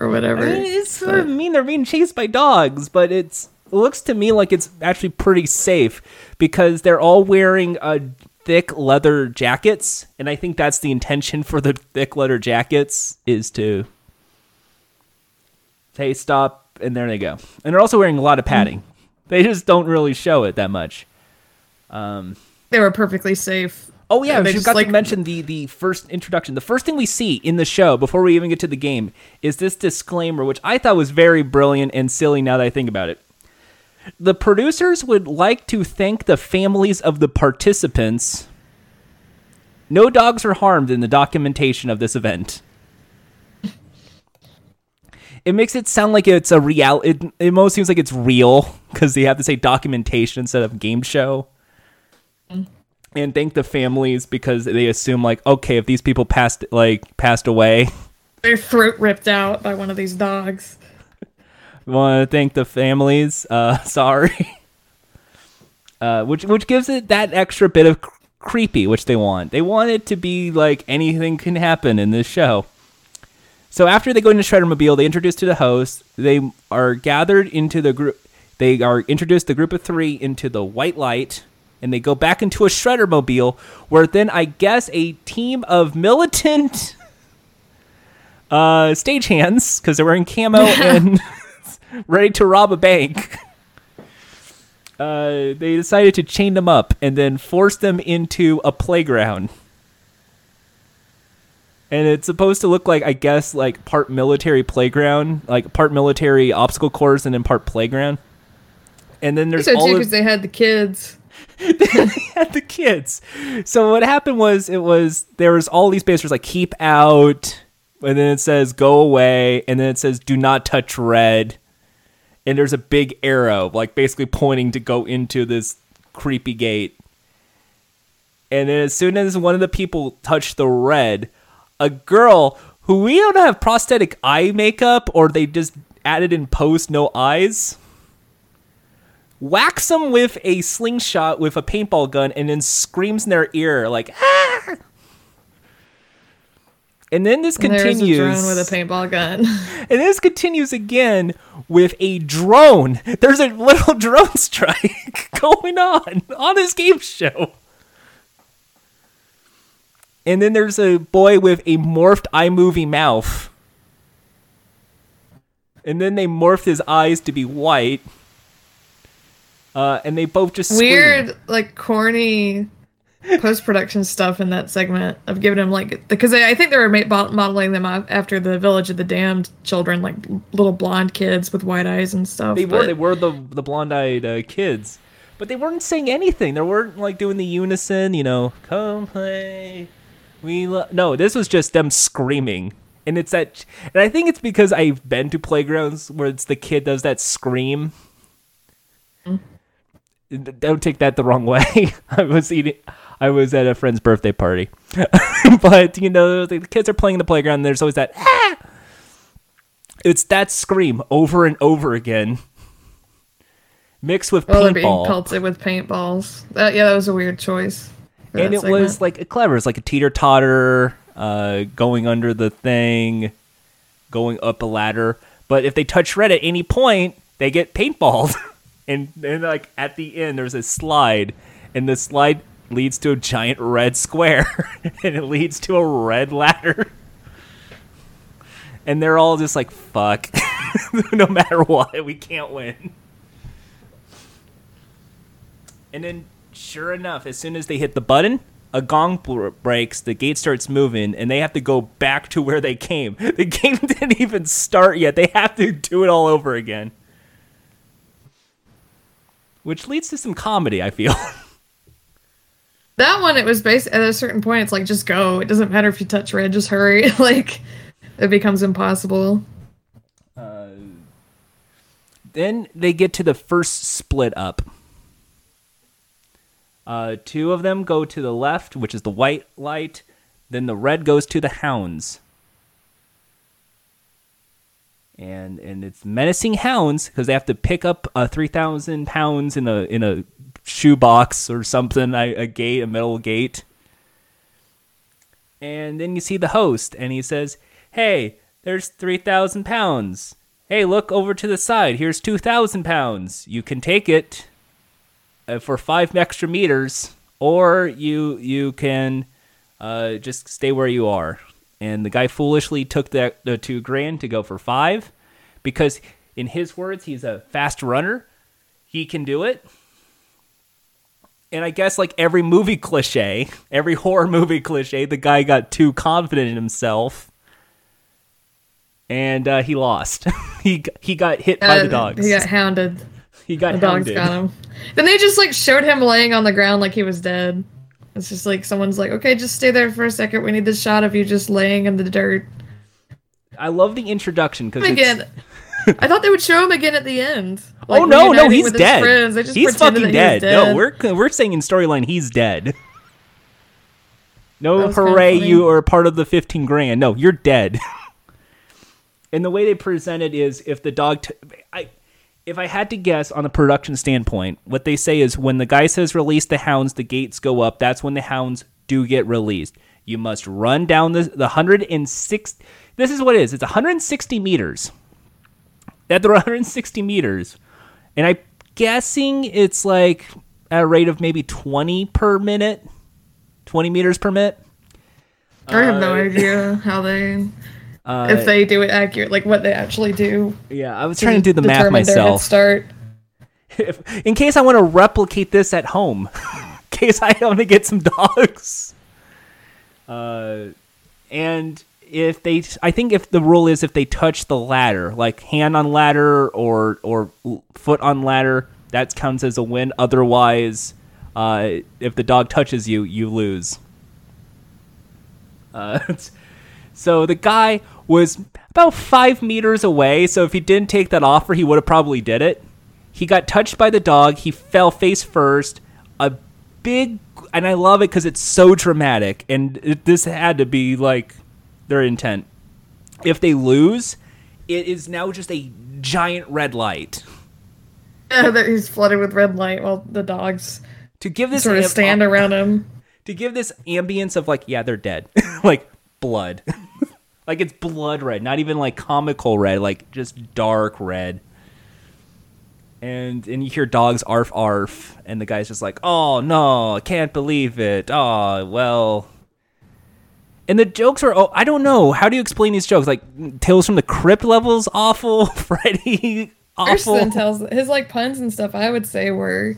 or whatever. I mean, it's sort of mean they're being chased by dogs, but it's it looks to me like it's actually pretty safe because they're all wearing uh, thick leather jackets, and I think that's the intention for the thick leather jackets is to say stop, and there they go. And they're also wearing a lot of padding. They just don't really show it that much. They were perfectly safe. Oh yeah, They we forgot like- to mention the the first introduction. The first thing we see in the show before we even get to the game is this disclaimer, which I thought was very brilliant and silly. Now that I think about it, the producers would like to thank the families of the participants. No dogs were harmed in the documentation of this event. It makes it sound like it's a real. It it most seems like it's real because they have to say documentation instead of game show mm-hmm. And thank the families because they assume like okay if these people passed like passed away. Their throat ripped out by one of these dogs. want to thank the families uh sorry. Uh which which gives it that extra bit of cr- creepy which they want. They want it to be like anything can happen in this show. So after they go into shreddermobile they introduce to the host. They are gathered into the group they are introduced the group of three into the white light and they go back into a shredder mobile where then i guess a team of militant uh stagehands because they're wearing camo and ready to rob a bank uh, they decided to chain them up and then force them into a playground. And it's supposed to look like, I guess, like part military playground, like part military obstacle course and then part playground. And then there's So all because they had the kids. at the kids. So what happened was it was there was all these posters like keep out, and then it says go away, and then it says do not touch red, and there's a big arrow like basically pointing to go into this creepy gate. And then as soon as one of the people touched the red, a girl who we don't have prosthetic eye makeup or they just added in post no eyes whacks them with a slingshot with a paintball gun and then screams in their ear like ah! and then this And continues drone with a paintball gun. and this continues again with a drone. There's a little drone strike going on on this game show. And then there's a boy with a morphed iMovie mouth. And then they morphed his eyes to be white uh, and they both just scream. Weird, like corny post production stuff in that segment of giving him like because I I think they were ma- modeling them after the Village of the Damned children, like little blonde kids with white eyes and stuff. They were but- they were the the blonde eyed uh, kids, but they weren't saying anything. They weren't like doing the unison, you know, come play We lo- no, this was just them screaming, and it's that, and I think it's because I've been to playgrounds where it's the kid does that scream. Don't take that the wrong way. I was eating. I was at a friend's birthday party, but you know the kids are playing in the playground. And there's always that. Ah! It's that scream over and over again, mixed with Well, they're being paintball. pelted with paintballs. That, yeah, that was a weird choice. and it segment. was like clever. It's like a teeter totter, uh, going under the thing, going up a ladder. But if they touch red at any point, they get paintballed. and then like at the end, there's a slide, and the slide leads to a giant red square, and it leads to a red ladder. And they're all just like, "Fuck!" no matter what, we can't win. And then, sure enough, as soon as they hit the button, a gong breaks, the gate starts moving, and they have to go back to where they came. The game didn't even start yet. They have to do it all over again. Which leads to some comedy, I feel. that one. It was based at a certain point. It's like just go. It doesn't matter if you touch red. Just hurry. like it becomes impossible. then they get to the first split up. Uh, two of them go to the left, which is the white light. Then the red goes to the hounds. And and it's menacing hounds because they have to pick up uh, three thousand pounds in a in a shoebox or something, a, a gate, a metal gate. And then you see the host, and he says, "Hey, there's three thousand pounds. Hey, look over to the side. Here's two thousand pounds. You can take it uh, for five extra meters, or you you can uh, just stay where you are." And the guy foolishly took the the two grand to go for five, because in his words, he's a fast runner. He can do it. And I guess like every movie cliche, every horror movie cliche, the guy got too confident in himself, and uh, he lost. he he got hit by the Uh, dogs. He got hounded. He got The dogs hounded. got him. Then they just like showed him laying on the ground like he was dead. It's just like someone's like, okay, just stay there for a second. We need this shot of you just laying in the dirt. I love the introduction because Again, I thought they would show him again at the end. oh no no he's dead. He's fucking that he dead. No, we're we're saying in storyline he's dead. No hooray, you are part of the fifteen grand. No, you're dead. and the way they present it is if the dog, t- I, if I had to guess on a production standpoint, what they say is when the guy says release the hounds, the gates go up. That's when the hounds do get released. You must run down the the hundred and six. This is what it is. It's 160 meters. At the 160 meters, and I'm guessing it's like at a rate of maybe 20 per minute, 20 meters per minute. I have no Uh, idea how they, Uh, if they do it accurate, like what they actually do. yeah, I was trying to do the math determine their head myself. Start. If, in case I want to replicate this at home, in case I want to get some dogs. Uh, and if they, I think if the rule is if they touch the ladder, like hand on ladder or or foot on ladder, that counts as a win. Otherwise, uh, if the dog touches you, you lose. Uh, so the guy was about five meters away. So if he didn't take that offer, he would have probably did it. He got touched by the dog. He fell face first. A big, and I love it because it's so dramatic. And it, this had to be like their intent. If they lose, it is now just a giant red light Yeah, he's flooded with red light while the dogs to give this sort of am- stand around him. to give this ambience of like yeah they're dead like blood like it's blood red not even like comical red like just dark red. And and you hear dogs arf arf and the guy's just like oh no i can't believe it. Oh well. And the jokes are oh i don't know. How do you explain these jokes? Like tales from the crypt levels awful freddy. Awful. tells his like puns and stuff. I would say were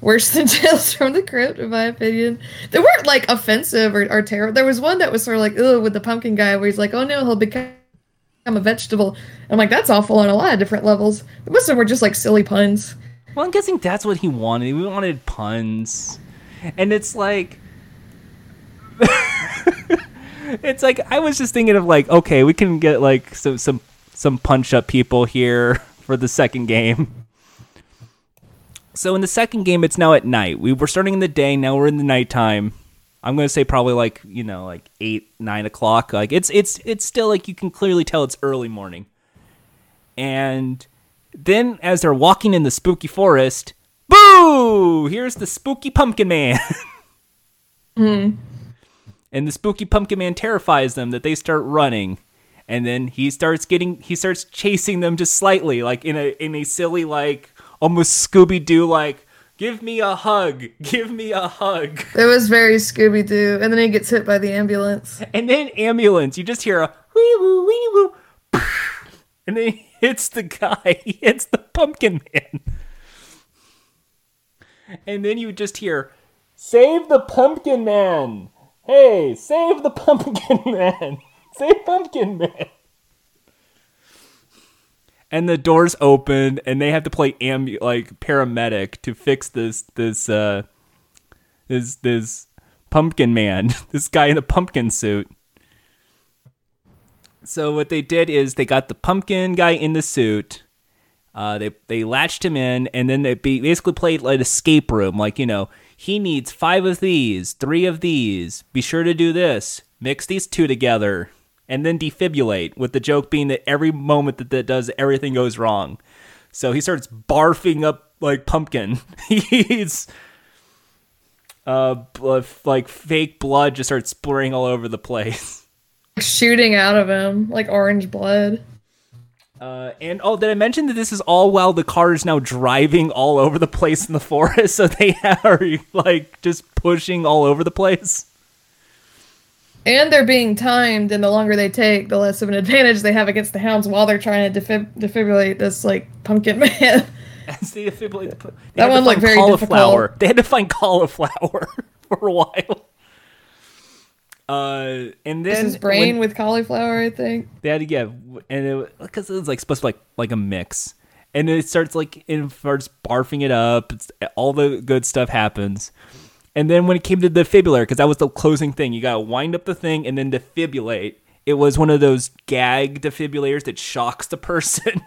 worse than Tales from the Crypt, in my opinion. They weren't like offensive or, or terrible. There was one that was sort of like, ugh, with the pumpkin guy, where he's like, oh no, he'll become a vegetable. I'm like, that's awful on a lot of different levels. Most of them were just like silly puns. Well, I'm guessing that's what he wanted. He wanted puns. And it's like it's like I was just thinking of like, okay, we can get like some some some punch up people here for the second game. So in the second game, it's now at night. We were starting in the day. Now we're in the nighttime. I'm gonna say probably like you know like eight nine o'clock. Like it's it's it's still like you can clearly tell it's early morning. And then as they're walking in the spooky forest, boo! Here's the spooky pumpkin man. Hmm. And the spooky pumpkin man terrifies them that they start running. And then he starts getting he starts chasing them just slightly, like in a in a silly like almost Scooby Doo like give me a hug, give me a hug. It was very Scooby Doo, and then he gets hit by the ambulance. And then ambulance, you just hear a wee woo wee woo and then he hits the guy, he hits the pumpkin man. And then you just hear Save the pumpkin man! Hey, save the pumpkin man! Save pumpkin man! And the doors open, and they have to play ambu- like paramedic to fix this this uh this this pumpkin man, this guy in a pumpkin suit. So what they did is they got the pumpkin guy in the suit. Uh, they they latched him in, and then they basically played like escape room. Like you know, he needs five of these, three of these. Be sure to do this. Mix these two together, and then defibrillate. With the joke being that every moment that that does, everything goes wrong. So he starts barfing up like pumpkin. He's uh like fake blood just starts splurting all over the place. Shooting out of him like orange blood. Uh, and oh, did I mention that this is all while the car is now driving all over the place in the forest? So they are like just pushing all over the place. And they're being timed, and the longer they take, the less of an advantage they have against the hounds while they're trying to defib- defibrillate this like pumpkin man. They defibrillate, the, they That one looked very cauliflower. difficult. They had to find cauliflower for a while. Uh, and This then is brain when- with cauliflower, I think. They had to get, and it because it was like supposed to be like like a mix, and it starts like it starts barfing it up. It's, all the good stuff happens, and then when it came to the defibrillator, because that was the closing thing, you gotta wind up the thing and then defibrillate. It was one of those gag defibrillators that shocks the person,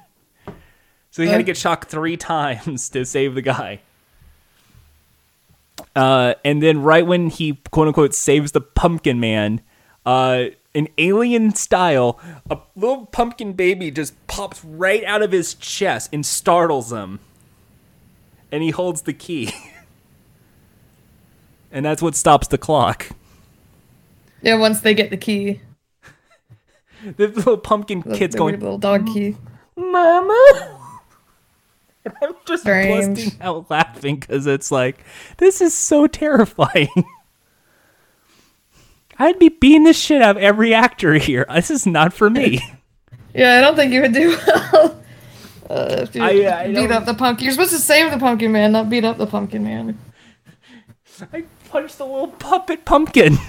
so he had to get shocked three times to save the guy. Uh, and then right when he quote unquote saves the pumpkin man, uh, in alien style, a little pumpkin baby just pops right out of his chest and startles him. And he holds the key. and that's what stops the clock. Yeah, once they get the key. The little pumpkin The, kid's the going, little dog key. Mama! And I'm just Strange. busting out laughing because it's like, this is so terrifying. I'd be beating the shit out of every actor here. This is not for me. Yeah, I don't think you would do well. Uh, if you I- I beat up the pumpkin. You're supposed to save the pumpkin man, not beat up the pumpkin man. I punched the little puppet pumpkin.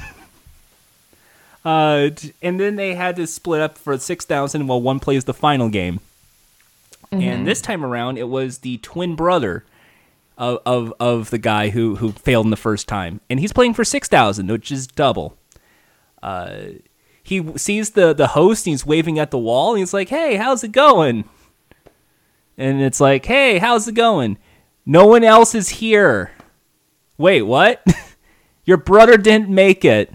Uh, and then they had to split up for six thousand while one plays the final game. And this time around, it was the twin brother of, of of the guy who who failed in the first time, and he's playing for six thousand, which is double. Uh, he sees the the host, and he's waving at the wall, and he's like, "Hey, how's it going?" And it's like, "Hey, how's it going?" No one else is here. Wait, what? Your brother didn't make it.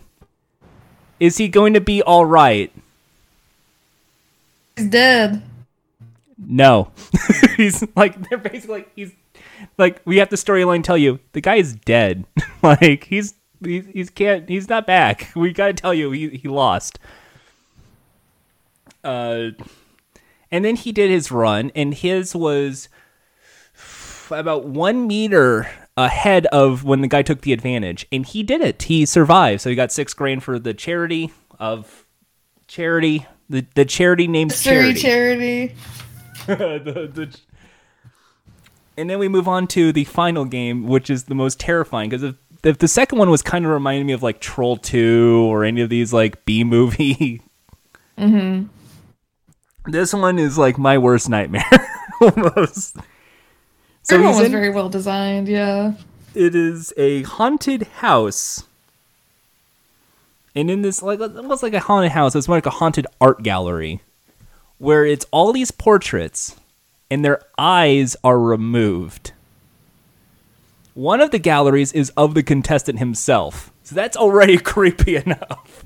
Is he going to be all right? He's dead. No. he's like they're basically like he's like we have the storyline tell you the guy is dead. like he's he's he's can't he's not back. We got to tell you he he lost. Uh and then he did his run and his was about 1 meter ahead of when the guy took the advantage and he did it. He survived. So he got 6 grand for the charity of charity the the charity named charity charity. the, the, and then we move on to the final game, which is the most terrifying because if, if the second one was kind of reminding me of like Troll Two or any of these like B movie, mm-hmm. this one is like my worst nightmare almost. So Everyone was in, very well designed, yeah. it is a haunted house and in this like almost like a haunted house, it's more like a haunted art gallery, where it's all these portraits, and their eyes are removed. One of the galleries is of the contestant himself, so that's already creepy enough.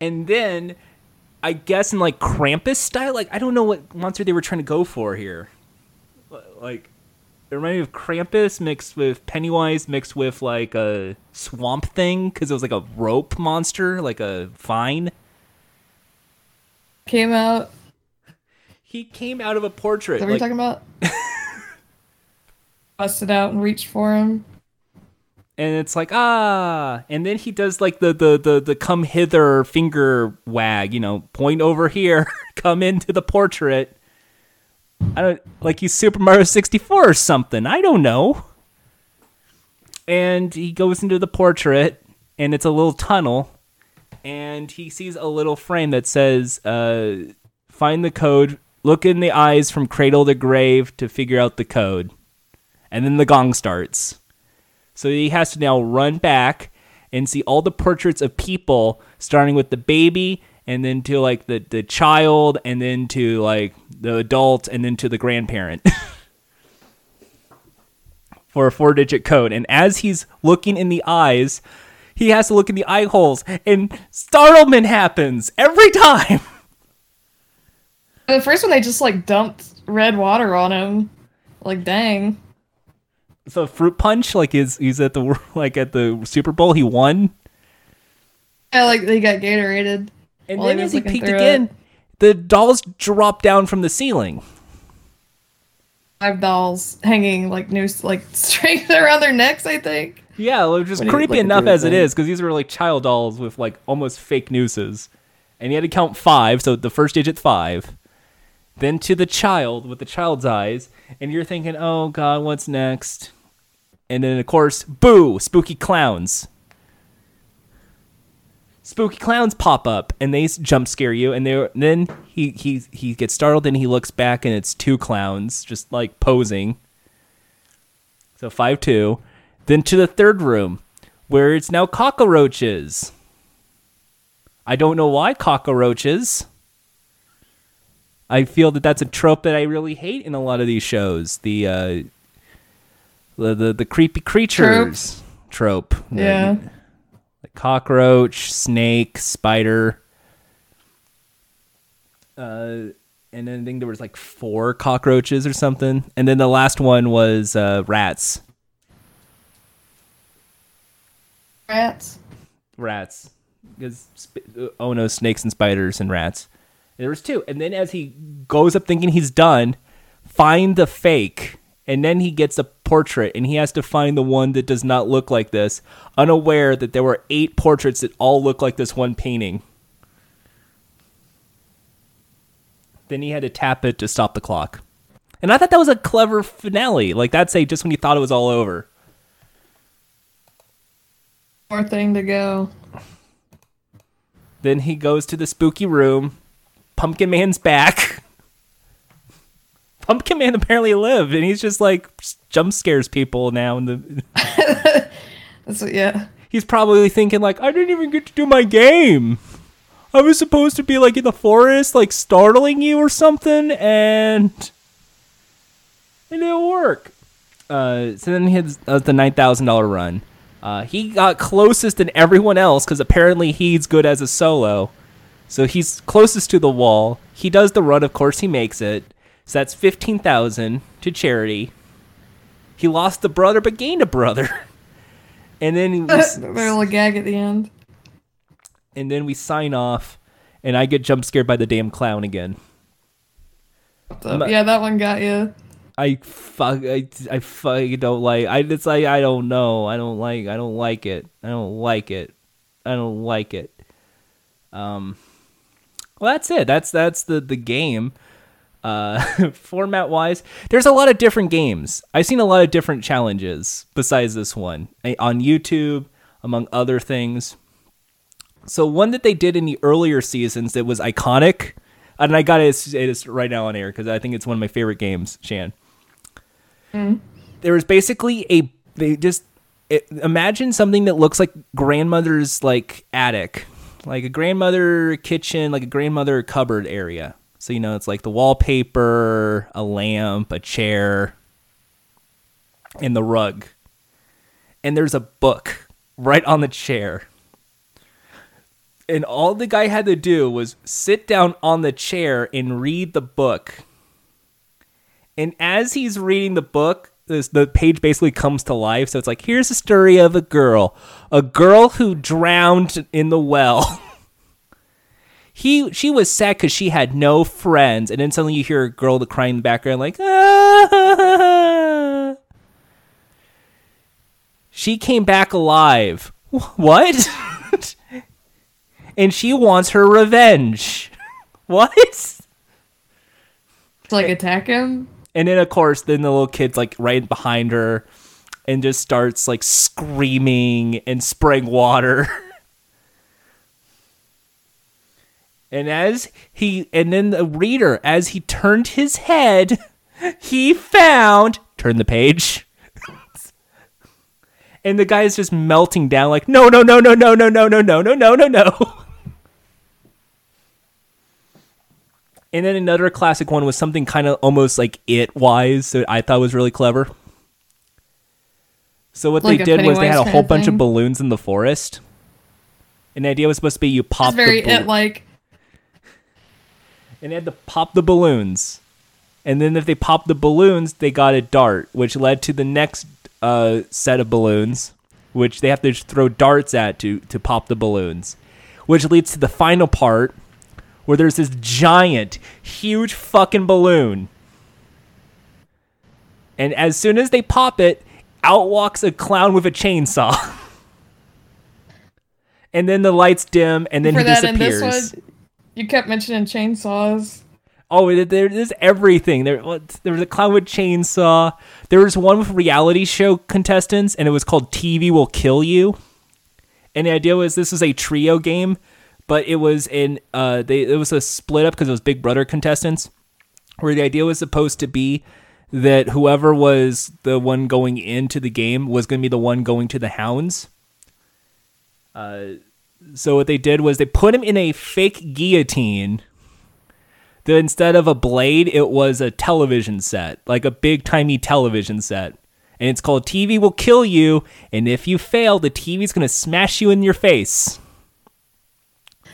And then, I guess in like Krampus style, like I don't know what monster they were trying to go for here. Like, it reminded me of Krampus mixed with Pennywise mixed with like a swamp thing because it was like a rope monster, like a vine. Came out. He came out of a portrait. Is that what like- you're talking about? Busted out and reached for him. And it's like ah. And then he does like the the the, the come hither finger wag you know point over here come into the portrait. I don't like he's super mario 64 or something i don't know. And he goes into the portrait and it's a little tunnel and he sees a little frame that says uh, find the code look in the eyes from cradle to grave to figure out the code. And then the gong starts so he has to now run back and see all the portraits of people, starting with the baby, and then to like the, the child, and then to like the adult, and then to the grandparent. For a four digit code. And as he's looking in the eyes, he has to look in the eye holes, and startlement happens every time. The first one, they just like dumped red water on him. Like, dang. So fruit punch, like he's he's at the like at the Super Bowl, he won. Yeah, like they got Gatorated. And then he as he peeked again, it. the dolls drop down from the ceiling. Five dolls hanging like noose, like straight around their necks. I think. Yeah, which is When he was creepy looking enough as the it thing. is, because these were like child dolls with like almost fake nooses. And he had to count five, so the first digit five. Then to the child with the child's eyes, and you're thinking, oh god, what's next? And then of course, boo, spooky clowns. Spooky clowns pop up and they jump scare you, and they then he he he gets startled and he looks back and it's two clowns just like posing. So five two. Then to the third room, where it's now cockroaches. I don't know why cockroaches. I feel that that's a trope that I really hate in a lot of these shows. The uh, the the, the creepy creatures trope. Yeah. Like cockroach, snake, spider. Uh, and then I think there was like four cockroaches or something, and then the last one was uh, rats. Rats. rats because sp- oh no snakes and spiders and rats there was two. And then as he goes up thinking he's done find the fake. And then he gets a portrait and he has to find the one that does not look like this unaware that there were eight portraits that all look like this one painting. Then he had to tap it to stop the clock. And i thought that was a clever finale. Like that's a just when you thought it was all over. More thing to go. Then he goes to the spooky room. Pumpkin Man's back. Pumpkin Man apparently lived, and he's just like jump scares people now. And the That's what, yeah. he's probably thinking like, I didn't even get to do my game. I was supposed to be like in the forest, like startling you or something, and it didn't work. Uh, so then he had uh, the nine thousand dollar run. Uh, he got closest than everyone else because apparently he's good as a solo. So he's closest to the wall. He does the run, of course he makes it. So that's fifteen thousand to charity. He lost a brother but gained a brother. And then we, little gag at the end. and then we sign off, and I get jump scared by the damn clown again. Yeah, that one got you. I fuck I, I fucking don't like I it's like I don't know I don't like I don't like it I don't like it I don't like it um well that's it. That's that's the the game. Uh format wise there's a lot of different games. I've seen a lot of different challenges besides this one eh, on YouTube among other things. So one that they did in the earlier seasons that was iconic and I got to say this right now on air because I think it's one of my favorite games, Shan. There was basically a they just it, imagine something that looks like grandmother's like attic, like a grandmother kitchen, like a grandmother cupboard area. So you know, it's like the wallpaper, a lamp, a chair, and the rug. And there's a book right on the chair. And all the guy had to do was sit down on the chair and read the book. And as he's reading the book, this, the page basically comes to life. So it's like, here's a story of a girl, a girl who drowned in the well. he she was sad because she had no friends, and then suddenly you hear a girl crying in the background, like, ah. She came back alive. What? and she wants her revenge. What? To like attack him. And then of course, then the little kid's like right behind her and just starts like screaming and spraying water. and as he and then the reader, as he turned his head, he found turn the page. and the guy is just melting down like no no no no no no no no no no no no no And then another classic one was something kind of almost like it wise that I thought was really clever. So what Like they did was they had a whole bunch of balloons in the forest. And the idea was supposed to be you pop It's very it like and they had to pop the balloons. And then if they popped the balloons, they got a dart, which led to the next uh, set of balloons, which they have to throw darts at to to pop the balloons, which leads to the final part where there's this giant, huge fucking balloon. And as soon as they pop it, out walks a clown with a chainsaw. and then the lights dim, and then for he that disappears. this one. You kept mentioning chainsaws. Oh, there, there's everything. There, there was a clown with chainsaw. There was one with reality show contestants, and it was called "TV Will Kill You." And the idea was this was a trio game, but it was in uh, they it was a split up because it was Big Brother contestants, where the idea was supposed to be that whoever was the one going into the game was going to be the one going to the hounds. Uh, so what they did was they put him in a fake guillotine that instead of a blade, it was a television set, like a big timey television set. And it's called TV Will Kill You. And if you fail, the TV's going to smash you in your face.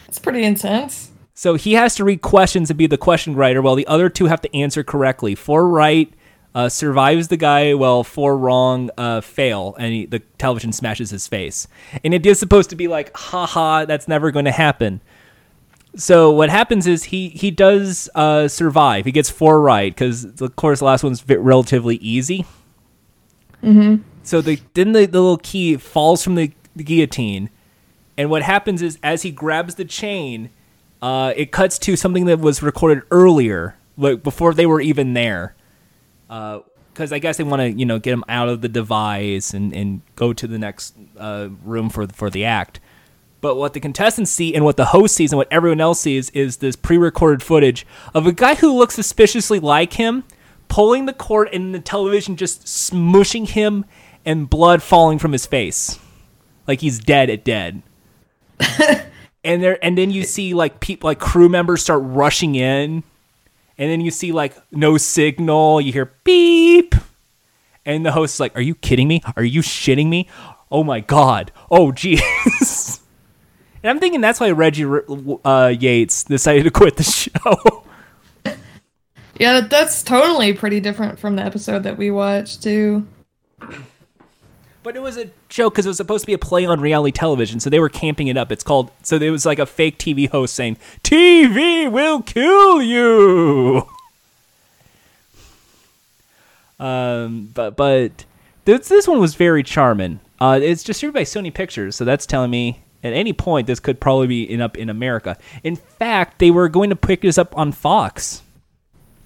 It's pretty intense. So he has to read questions and be the question writer, while the other two have to answer correctly. Four right uh, survives the guy, while four wrong uh, fail, and he, the television smashes his face. And it is supposed to be like, haha, that's never going to happen. So what happens is he he does uh, survive. He gets four right because of course the last one's relatively easy. Mm-hmm. So the then the, the little key falls from the, the guillotine, and what happens is as he grabs the chain, uh, it cuts to something that was recorded earlier, like before they were even there. Because I guess they want to you know get him out of the device and, and go to the next uh, room for for the act. But what the contestants see and what the host sees and what everyone else sees is this pre-recorded footage of a guy who looks suspiciously like him pulling the cord and the television just smushing him and blood falling from his face. Like he's dead at dead. and there and then you see like people like crew members start rushing in and then you see like no signal, you hear beep. And the host is like, "Are you kidding me? Are you shitting me? Oh my god. Oh jeez." And I'm thinking that's why Reggie uh, Yates decided to quit the show. Yeah, that's totally pretty different from the episode that we watched too. But it was a joke because it was supposed to be a play on reality television, so they were camping it up. It's called so it was like a fake TV host saying, "TV will kill you." Um, but but this this one was very charming. Uh, it's distributed by Sony Pictures, so that's telling me at any point this could probably be in up in America. In fact, they were going to pick this up on Fox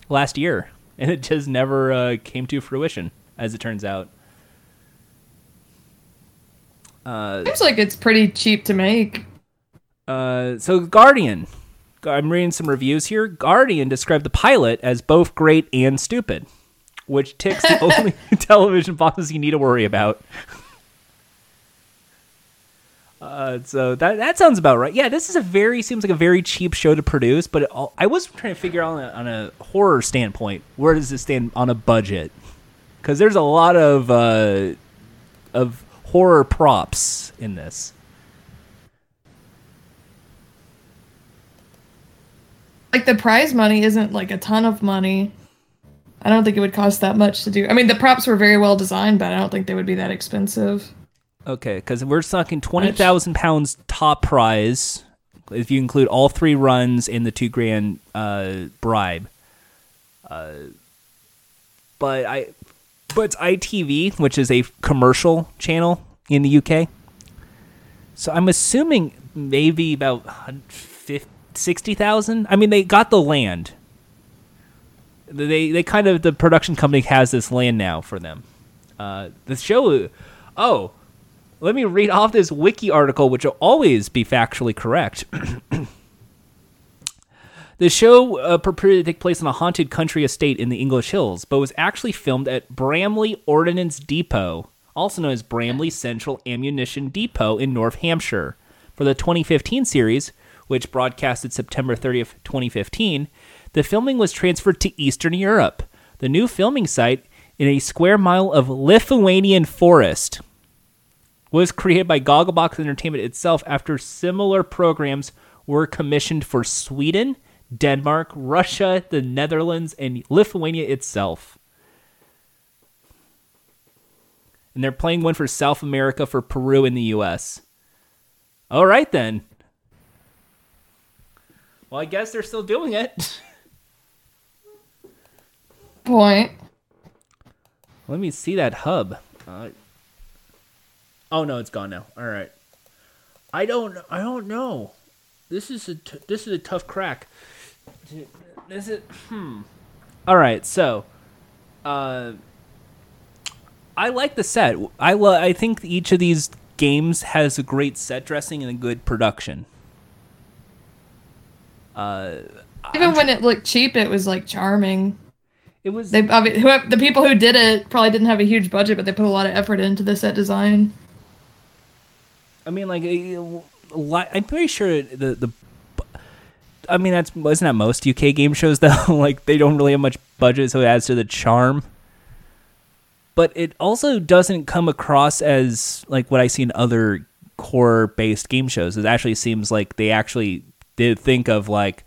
last year, and it just never uh, came to fruition, as it turns out. Seems like it's pretty cheap to make. Uh, so Guardian, I'm reading some reviews here. Guardian described the pilot as both great and stupid, which ticks the only television boxes you need to worry about. Uh, so that that sounds about right. Yeah, this is a very seems like a very cheap show to produce, but it, all- I was trying to figure out on a, on a horror standpoint where does this stand on a budget? Because there's a lot of uh, of horror props in this. Like the prize money isn't like a ton of money. I don't think it would cost that much to do. I mean, the props were very well designed, but I don't think they would be that expensive. Okay, because we're talking twenty thousand pounds top prize if you include all three runs in the two grand uh, bribe. Uh, but I, but it's ITV, which is a commercial channel in the UK. So I'm assuming maybe about sixty thousand. I mean, they got the land. They they kind of the production company has this land now for them. Uh, the show, oh, let me read off this wiki article, which will always be factually correct. the show uh, purported to take place on a haunted country estate in the English Hills, but was actually filmed at Bramley Ordnance Depot, also known as Bramley Central Ammunition Depot in North Hampshire. For the 2015 series, which broadcasted September 30th, 2015, the filming was transferred to Eastern Europe. The new filming site in a square mile of Lithuanian forest was created by Gogglebox Entertainment itself after similar programs were commissioned for Sweden, Denmark, Russia, the Netherlands, and Lithuania itself. And they're playing one for South America, for Peru, and the US. All right, then. Well, I guess they're still doing it. Point. Let me see that hub. Uh, oh no, it's gone now. All right. I don't. I don't know. This is a. T- this is a tough crack. Is it? Hmm. All right. So, uh, I like the set. I lo- I think each of these games has a great set dressing and a good production. Uh, Even when it looked cheap, it was like charming. it was. They, I mean, whoever, the people who did it probably didn't have a huge budget, but they put a lot of effort into the set design. I mean, like, a lot, I'm pretty sure the the. I mean, that's isn't that most UK game shows though? like, they don't really have much budget, so it adds to the charm. But it also doesn't come across as like what I see in other core-based game shows. It actually seems like they actually did think of like,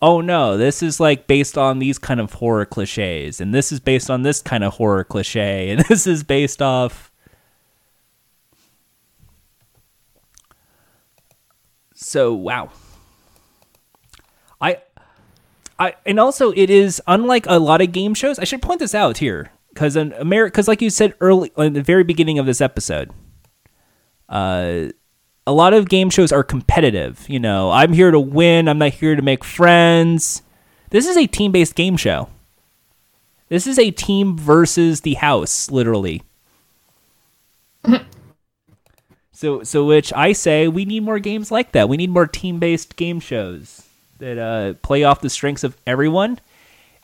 oh no, this is like based on these kind of horror cliches, and this is based on this kind of horror cliche, and this is based off so wow i and also it is unlike a lot of game shows i should point this out here because in america because like you said early in the very beginning of this episode uh a lot of game shows are competitive you know. I'm here to win i'm not here to make friends. This is a team-based game show. This is a team versus the house literally. So, so which I say we need more games like that. We need more team-based game shows that uh, play off the strengths of everyone.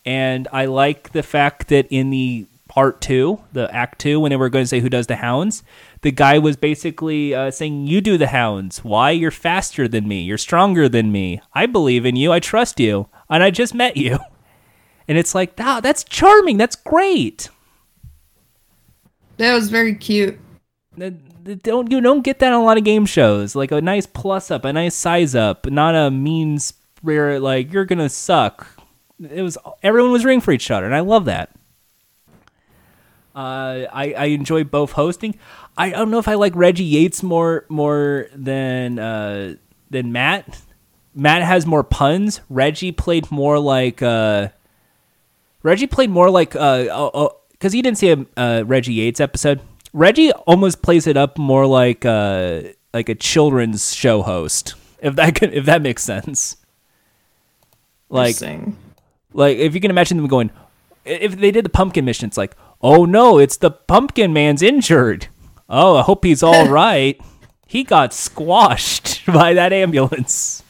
And I like the fact that in the part two, the act two, when they were going to say who does the hounds, the guy was basically uh, saying, "You do the hounds. Why? You're faster than me. You're stronger than me. I believe in you. I trust you. And I just met you." And it's like, "Wow, that's charming. That's great." That was very cute. That don't you don't get that on a lot of game shows like a nice plus up a nice size up not a means where like you're gonna suck it was everyone was rooting for each other and i love that uh, I, I enjoy both hosting. I don't know if I like Reggie Yates more more than uh, than Matt. Matt has more puns. Reggie played more like uh, Reggie played more like uh because he didn't see a uh, Reggie Yates episode. Reggie almost plays it up more like uh like a children's show host. If that can, if that makes sense. Like like if you can imagine them going if they did the pumpkin mission it's like oh no it's the pumpkin man's injured. Oh i hope he's all right. He got squashed by that ambulance.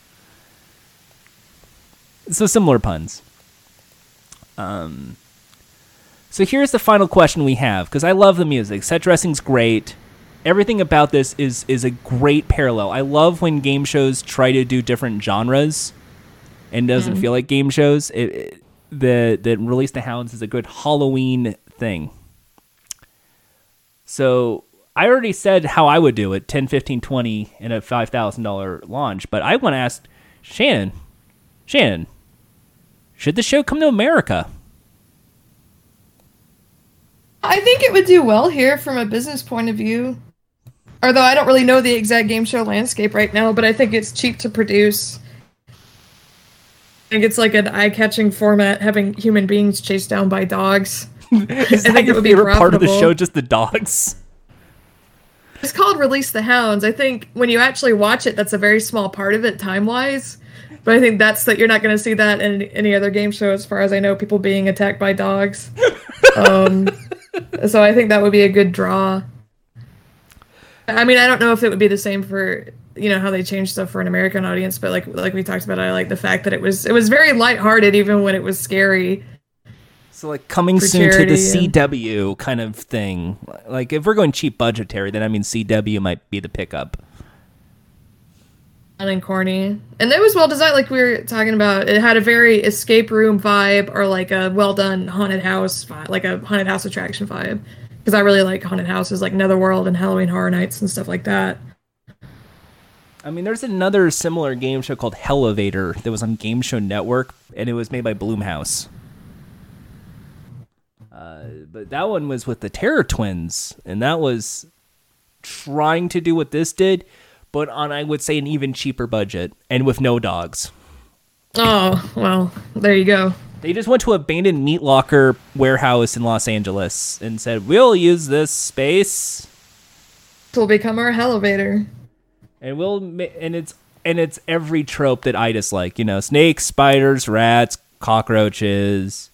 So similar puns. Um so here's the final question we have because i love the music. Set dressing's great. Everything about this is is a great parallel. I love when game shows try to do different genres and doesn't mm-hmm. feel like game shows. It, it, the the release the hounds is a good Halloween thing. So I already said how I would do it 10, 15, 20 and a $5,000 launch, but I want to ask Shannon, Shannon, should the show come to America? I think it would do well here from a business point of view. Although I don't really know the exact game show landscape right now, but I think it's cheap to produce. I think it's like an eye-catching format, having human beings chased down by dogs. Is I that think it would be favorite part of the show? Just the dogs? It's called Release the Hounds. I think when you actually watch it, that's a very small part of it time-wise. But I think that's that you're not going to see that in any other game show, as far as I know. People being attacked by dogs. um, so I think that would be a good draw. I mean, I don't know if it would be the same for you know how they changed stuff for an American audience, but like like we talked about, I like the fact that it was it was very lighthearted even when it was scary. So like coming soon to the charity and- CW kind of thing. Like if we're going cheap budgetary, then I mean CW might be the pickup. And then corny. And it was well designed, like we were talking about. It had a very escape room vibe or like a well done haunted house vibe, like a haunted house attraction vibe. Because I really like haunted houses like Netherworld and Halloween Horror Nights and stuff like that. I mean, there's another similar game show called Hellevator that was on Game Show Network, and it was made by Blumhouse. Uh, but that one was with the Terror Twins, and that was trying to do what this did, but on I would say an even cheaper budget and with no dogs. Oh, well, there you go. They just went to an abandoned meat locker warehouse in Los Angeles and said, "We'll use this space." This will become our elevator. And we'll ma- and it's and it's every trope that I dislike. You know, snakes, spiders, rats, cockroaches.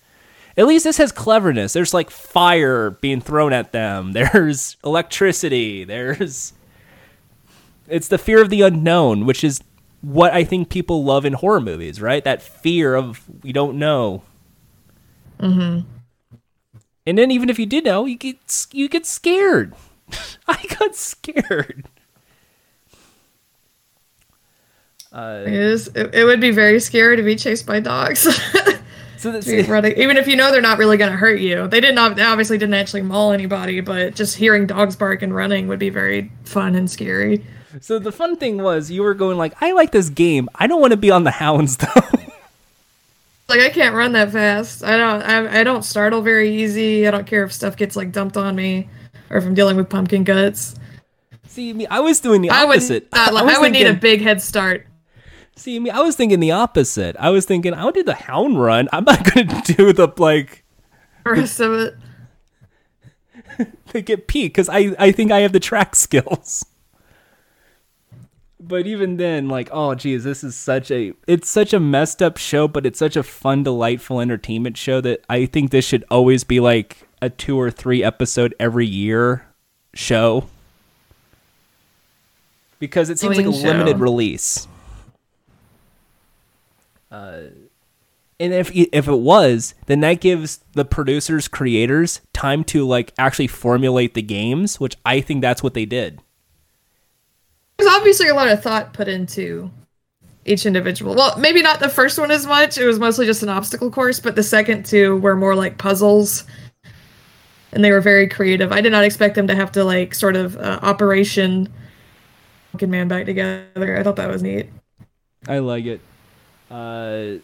At least this has cleverness. There's like fire being thrown at them. There's electricity. There's it's the fear of the unknown, which is what I think people love in horror movies, right? That fear of we don't know. Mm-hmm. And then even if you did know, you get you get scared. I got scared. Uh, It is. It, it would be very scary to be chased by dogs. So that's, running- Even if you know they're not really going to hurt you, they didn't. They obviously didn't actually maul anybody, but just hearing dogs bark and running would be very fun and scary. so the fun thing was you were going like, I like this game. I don't want to be on the hounds though. Like I can't run that fast. I don't. I, I don't startle very easy. I don't care if stuff gets like dumped on me, or if I'm dealing with pumpkin guts. See me, I was doing the I would. opposite. Not, I, was would need a big head start. See me, I was thinking the opposite. I was thinking I would do the hound run. I'm not going to do the like The rest of it. they get peak because I I think I have the track skills. But even then, like, oh geez, this is such a it's such a messed up show, but it's such a fun, delightful entertainment show that I think this should always be like a two or three episode every year show. Because it seems like a Swing limited show. release. Uh and if if it was, then that gives the producers, creators time to like actually formulate the games, which I think that's what they did. There's obviously a lot of thought put into each individual. Well, maybe not the first one as much. It was mostly just an obstacle course, but the second two were more like puzzles. And they were very creative. I did not expect them to have to like sort of uh, operation Pumpkin Man back together. I thought that was neat. I like it. Uh,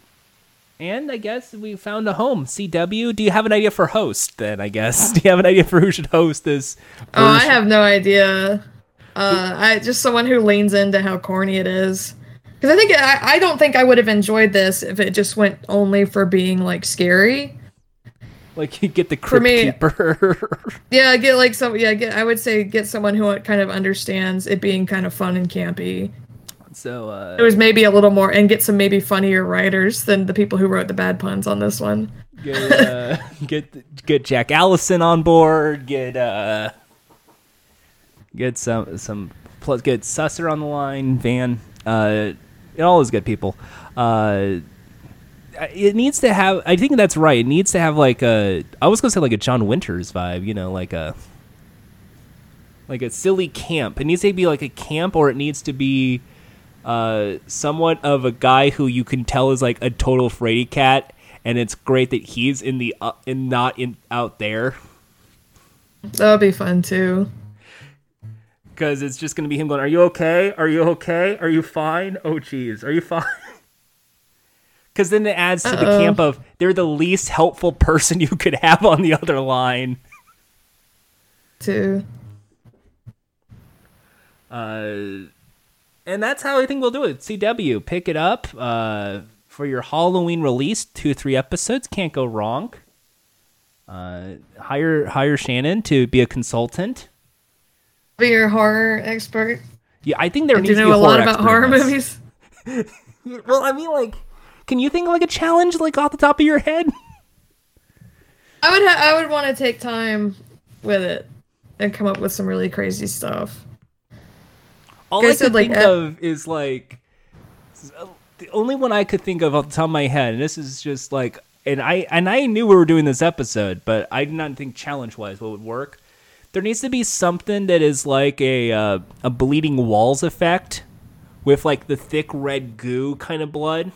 and I guess we found a home. CW. Do you have an idea for host? Then I guess. Do you have an idea for who should host this? Oh, I version? have no idea. Uh, I just someone who leans into how corny it is. Because I think I, I don't think I would have enjoyed this if it just went only for being like scary. like you get the For crypt me- keeper. Yeah, get like some. Yeah, get. I would say get someone who kind of understands it being kind of fun and campy. So It uh, was maybe a little more, and get some maybe funnier writers than the people who wrote the bad puns on this one. get uh, get get Jack Allison on board. Get uh, get some some plus get Susser on the line. Van. Uh, all those good people. Uh. it needs to have i think that's right it needs to have like a i was gonna say like a John Waters vibe you know like a like a silly camp. It needs to be like a camp, or it needs to be uh, somewhat of a guy who you can tell is like a total fraidy cat, and it's great that he's in the uh, in not in out there That would be fun too. because it's just gonna be him going, "Are you okay? Are you okay? Are you fine? Oh, geez, are you fine?" Because then it adds to the Uh-oh. camp of they're the least helpful person you could have on the other line. Too. Uh, and that's how I think we'll do it. CW, pick it up uh, for your Halloween release. Two, three episodes can't go wrong. Uh, hire hire Shannon to be a consultant. Be your horror expert. Yeah, I think there needs to be a a lot about horror movies? Well, I mean, like, can you think of like a challenge like off the top of your head? I would ha- I would want to take time with it and come up with some really crazy stuff. All I could like, think uh, of is like the only one I could think of off the top of my head, and this is just like, and I and I knew we were doing this episode, but I did not think challenge wise what would work. There needs to be something that is like a uh, a bleeding walls effect with like the thick red goo kind of blood,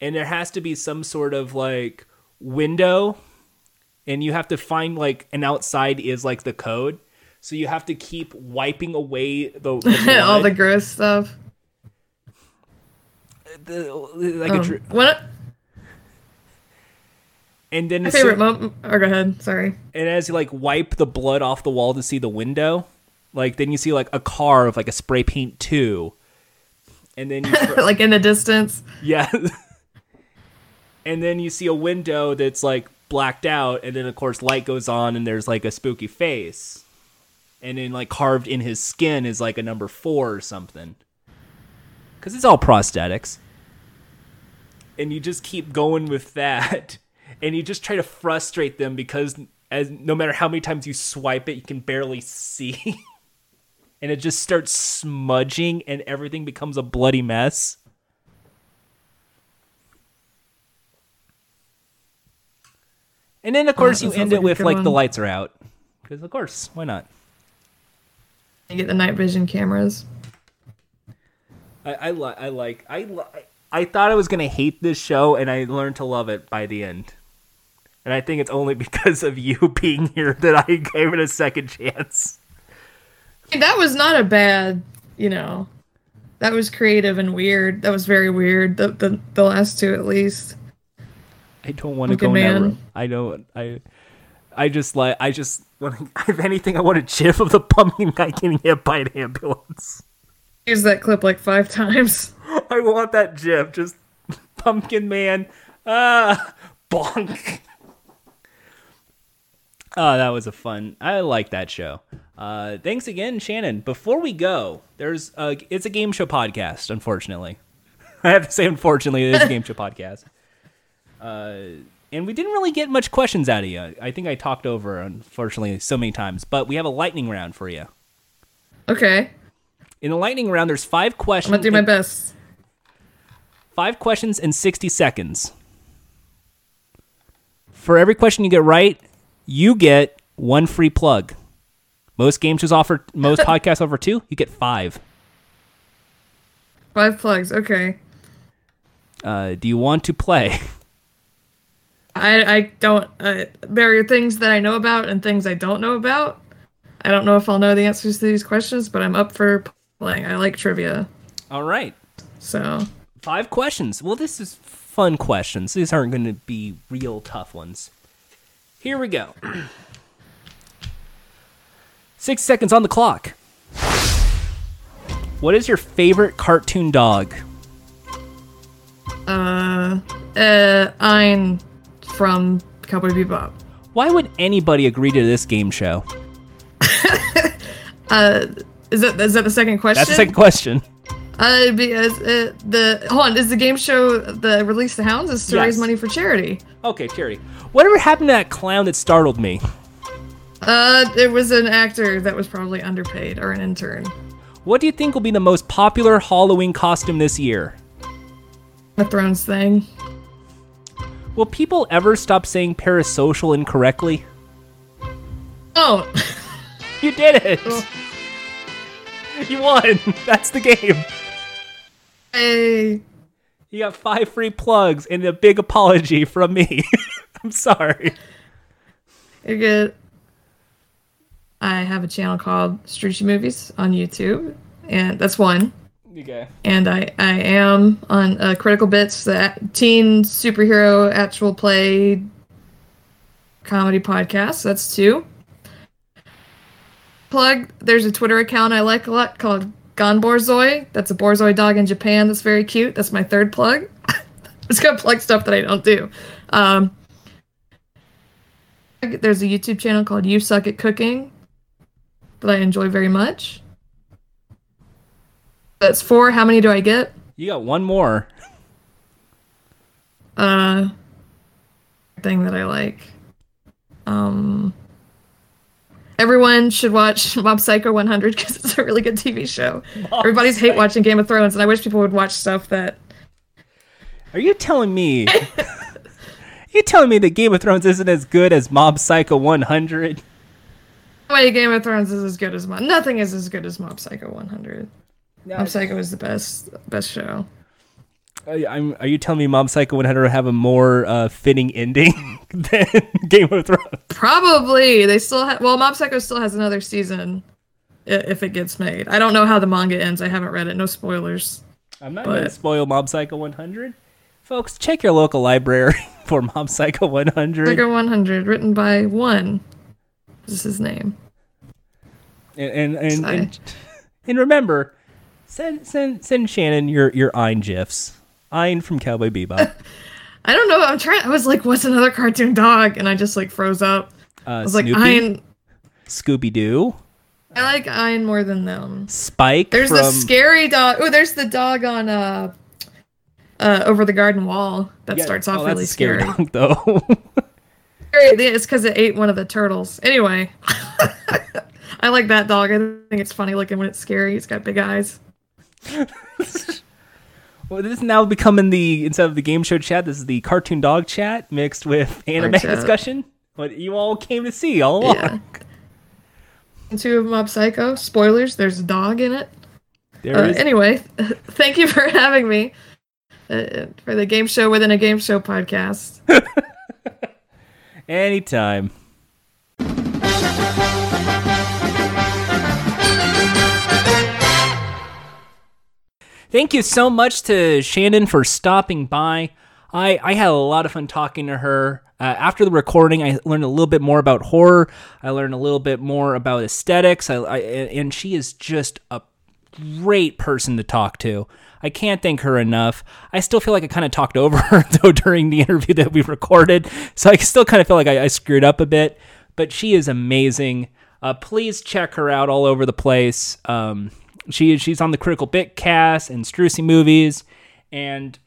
and there has to be some sort of like window, and you have to find like an outside is like the code. So you have to keep wiping away the, the All the gross stuff. the, like a Um, dr- what and then my favorite moment? Oh, go ahead. Sorry. and as you like wipe the blood off the wall to see the window, like then you see like a car of like a spray paint too, and then you like in the distance. yeah, and then you see a window that's like blacked out, and then of course light goes on, and there's like a spooky face, and then like carved in his skin is like a number four or something, because it's all prosthetics, and you just keep going with that, and you just try to frustrate them because as no matter how many times you swipe it, you can barely see. And it just starts smudging, and everything becomes a bloody mess. And then, of course, that you end it with like the lights are out, because of course, why not? You get the night vision cameras. I I, li- I like I li- I thought I was gonna hate this show, and I learned to love it by the end. And I think it's only because of you being here that I gave it a second chance. That was not a bad, you know. That was creative and weird. That was very weird. The the, the last two at least. I don't want to go Man. never. I don't. I. I just like. I just. want If anything, I want a gif of the pumpkin guy getting hit by an ambulance. Use that clip like five times. I want that gif. Just pumpkin man. Ah, bonk. Oh, that was a fun. I like that show. Uh, thanks again, Shannon. Before we go, there's a, it's a game show podcast. Unfortunately, I have to say, unfortunately, it is a game show podcast. Uh, and we didn't really get much questions out of you. I think I talked over, unfortunately, so many times. But we have a lightning round for you. Okay. In the lightning round, there's five questions. I'm gonna do my best. Five questions in 60 seconds. For every question you get right, you get one free plug. Most game shows offer, most podcasts offer two. You get five. Five plugs. Okay. Uh, do you want to play? I I don't. Uh, there are things that I know about and things I don't know about. I don't know if I'll know the answers to these questions, but I'm up for playing. I like trivia, All right. so Five questions. Well, this is fun questions. These aren't going to be real tough ones. Here we go. Six seconds on the clock. What is your favorite cartoon dog? uh, uh, I'm from Cowboy Bebop. Why would anybody agree to this game show? Uh, is that is that the second question? That's the second question. Uh, because uh, the hold on, is the game show the release the hounds is to Yes. raise money for charity? Okay, Terry. Whatever happened to that clown that startled me? Uh, there was an actor that was probably underpaid or an intern. What do you think will be the most popular Halloween costume this year? The Thrones thing. Will people ever stop saying parasocial incorrectly? Oh, You did it. Oh. You won. That's the game. Hey. You got five free plugs and a big apology from me. I'm sorry. You're good. I have a channel called Strucci Movies on YouTube, and that's one. Okay. And I, I am on uh, Critical Bits, the teen superhero actual play comedy podcast. That's two. Plug, there's a Twitter account I like a lot called Gon Borzoi. That's a Borzoi dog in Japan that's very cute. That's my third plug. it's gonna plug stuff that I don't do. Um, there's a YouTube channel called You Suck at Cooking that I enjoy very much. That's four. How many do I get? You got one more. Uh, thing that I like. Um, everyone should watch Mob Psycho 100 because it's a really good TV show. Everybody's hate watching Game of Thrones, and I wish people would watch stuff that. Are you telling me? you telling me that Game of Thrones isn't as good as Mob Psycho 100? No Game of Thrones is as good as Mob. Nothing is as good as Mob Psycho 100. Mob Psycho is the best best show. Are, I'm, are you telling me Mob Psycho 100 have a more uh, fitting ending than Game of Thrones? Probably they still have. Well, Mob Psycho still has another season if it gets made. I don't know how the manga ends. I haven't read it. No spoilers. I'm not going to spoil Mob Psycho 100. Folks, check your local library for Mob Psycho 100. Psycho 100, written by one. This is his name. And and and, and, and remember, send send send Shannon your your Ein gifs. Ein from Cowboy Bebop. I don't know. I'm trying. I was like, "What's another cartoon dog?" And I just like froze up. Uh, I was like, "Ein." Scooby Doo, I like Ein more than them. Spike There's from the scary dog. Oh, there's the dog on uh, uh, over the garden wall that Yeah, starts oh, off that's really scary. dog, though. It's because it ate one of the turtles. Anyway, I like that dog. I think it's funny looking when it's scary. It's got big eyes. well, this is now becoming the instead of the game show chat, this is the cartoon dog chat mixed with anime chat. discussion. What you all came to see all along. Yeah. Two of Mob Psycho. Spoilers. There's a dog in it. There Uh, is- anyway, thank you for having me uh, for the game show within a game show podcast. anytime. Thank you so much to Shannon for stopping by. I, I had a lot of fun talking to her. Uh, after the recording, I learned a little bit more about horror. I learned a little bit more about aesthetics. I, I, and she is just a great person to talk to. I can't thank her enough. I still feel like I kind of talked over her though during the interview that we recorded, so I still kind of feel like I, I screwed up a bit. But she is amazing. Uh, please check her out all over the place. Um, she she's on the Critical Bit cast and Strucci movies, and